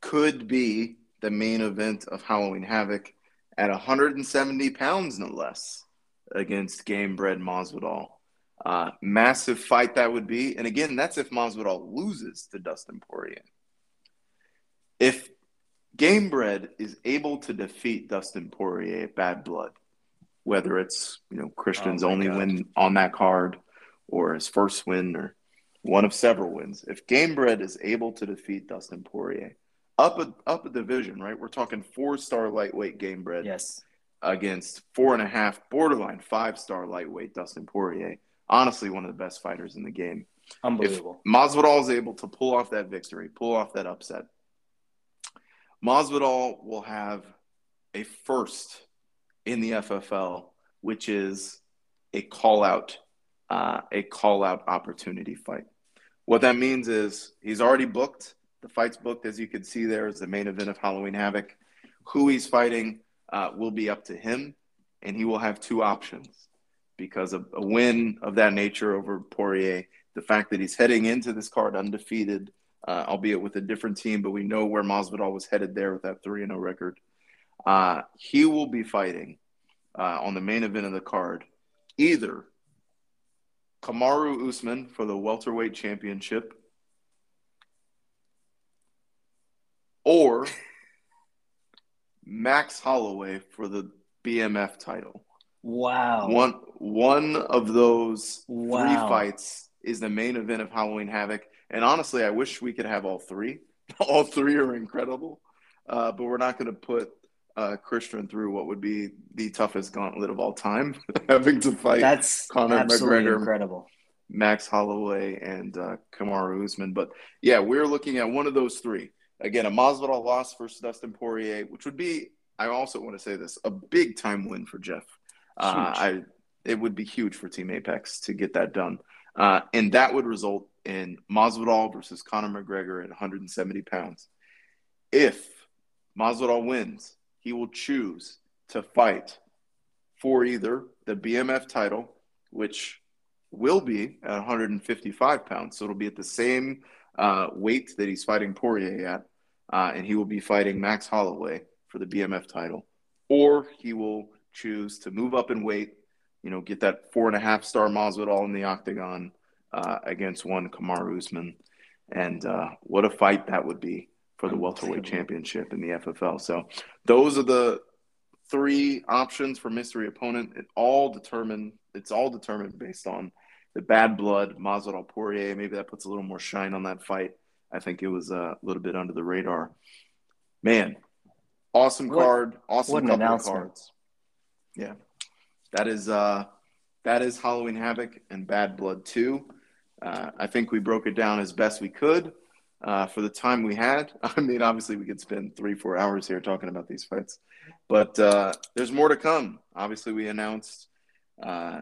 C: could be the main event of Halloween Havoc at 170 pounds, no less, against Gamebred Masvidal. Uh, massive fight that would be. And again, that's if Masvidal loses to Dustin Poirier. If Gamebred is able to defeat Dustin Poirier at Bad Blood, whether it's you know Christian's
D: Oh
C: only
D: God.
C: win on that card or his first win or one of several wins, if Gamebred is able to defeat Dustin Poirier, up a up a division, right? We're talking four star lightweight Gamebred
D: Yes.
C: against four and a half, borderline five star lightweight Dustin Poirier. Honestly, one of the best fighters in the game. If
D: Unbelievable.
C: Masvidal is able to pull off that victory, pull off that upset, Masvidal will have a first in the FFL, which is a call out, uh, a call out opportunity fight. What that means is he's already booked. The fight's booked, as you can see there, is the main event of Halloween Havoc. Who he's fighting uh, will be up to him, and he will have two options because of a win of that nature over Poirier. The fact that he's heading into this card undefeated, uh, albeit with a different team, but we know where Masvidal was headed there with that 3 0 record. Uh, he will be fighting uh, on the main event of the card either Kamaru Usman for the welterweight championship or Max Holloway for the BMF title.
D: Wow.
C: One one of those three fights is the main event of Halloween Havoc. And honestly, I wish we could have all three. all three are incredible, uh, but we're not going to put uh, Christian through what would be the toughest gauntlet of all time, having to fight
D: That's
C: Conor McGregor.
D: incredible.
C: Max Holloway and uh, Kamaru Usman. But yeah, we're looking at one of those three. Again, a Masvidal loss versus Dustin Poirier, which would be, I also want to say this, a big time win for Jeff. Uh, I it would be huge for Team Apex to get that done, uh, and that would result in Masvidal versus Conor McGregor at 170 pounds. If Masvidal wins, he will choose to fight for either the BMF title, which will be at 155 pounds. So it'll be at the same uh, weight that he's fighting Poirier at, uh, and he will be fighting Max Holloway for the BMF title, or he will choose to move up in weight, you know, get that four and a half star Masvidal in the octagon uh, against one Kamaru Usman, and uh, what a fight that would be for the welterweight championship in the FFL. So those are the three options for mystery opponent. It all determined. It's all determined based on the bad blood Masvidal Poirier. Maybe that puts a little more shine on that fight. I think it was a little bit under the radar. Man, awesome
D: What-
C: card. Awesome
D: what
C: couple of cards. Yeah, that is uh, that is Halloween Havoc and Bad Blood Two. Uh, I think we broke it down as best we could uh, for the time we had. I mean, obviously, we could spend three, four hours here talking about these fights, but uh, there's more to come. Obviously, we announced uh,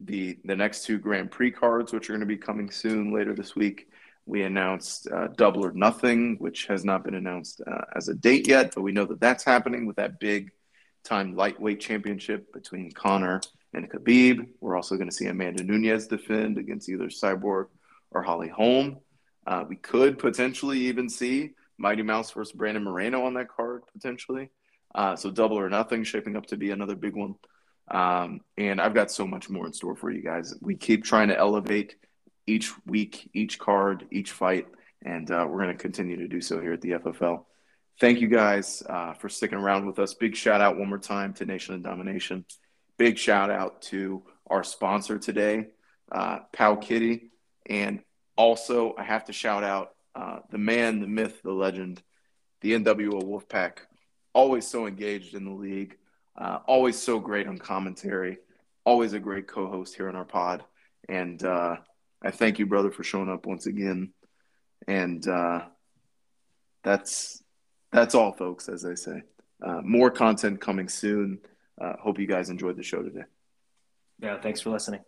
C: the the next two Grand Prix cards, which are going to be coming soon later this week. We announced uh, Double or Nothing, which has not been announced uh, as a date yet, but we know that that's happening with that big time lightweight championship between Conor and Khabib. We're also going to see Amanda Nunes defend against either Cyborg or Holly Holm. Uh, we could potentially even see Mighty Mouse versus Brandon Moreno on that card potentially. Uh, so double or nothing shaping up to be another big one. Um, and I've got so much more in store for you guys. We keep trying to elevate each week, each card, each fight, and uh, we're going to continue to do so here at the FFL. Thank you guys uh, for sticking around with us. Big shout out one more time to Nation of Domination. big shout out to our sponsor today, uh, Powkiddy. And also, I have to shout out uh, the man, the myth, the legend, the NWO Wolfpack. Always so engaged in the league, uh, always so great on commentary, always a great co host here on our pod. And uh, I thank you, brother, for showing up once again. And uh, that's that's all, folks. As they say, uh, more content coming soon. Uh, hope you guys enjoyed the show today.
D: Yeah, thanks for listening.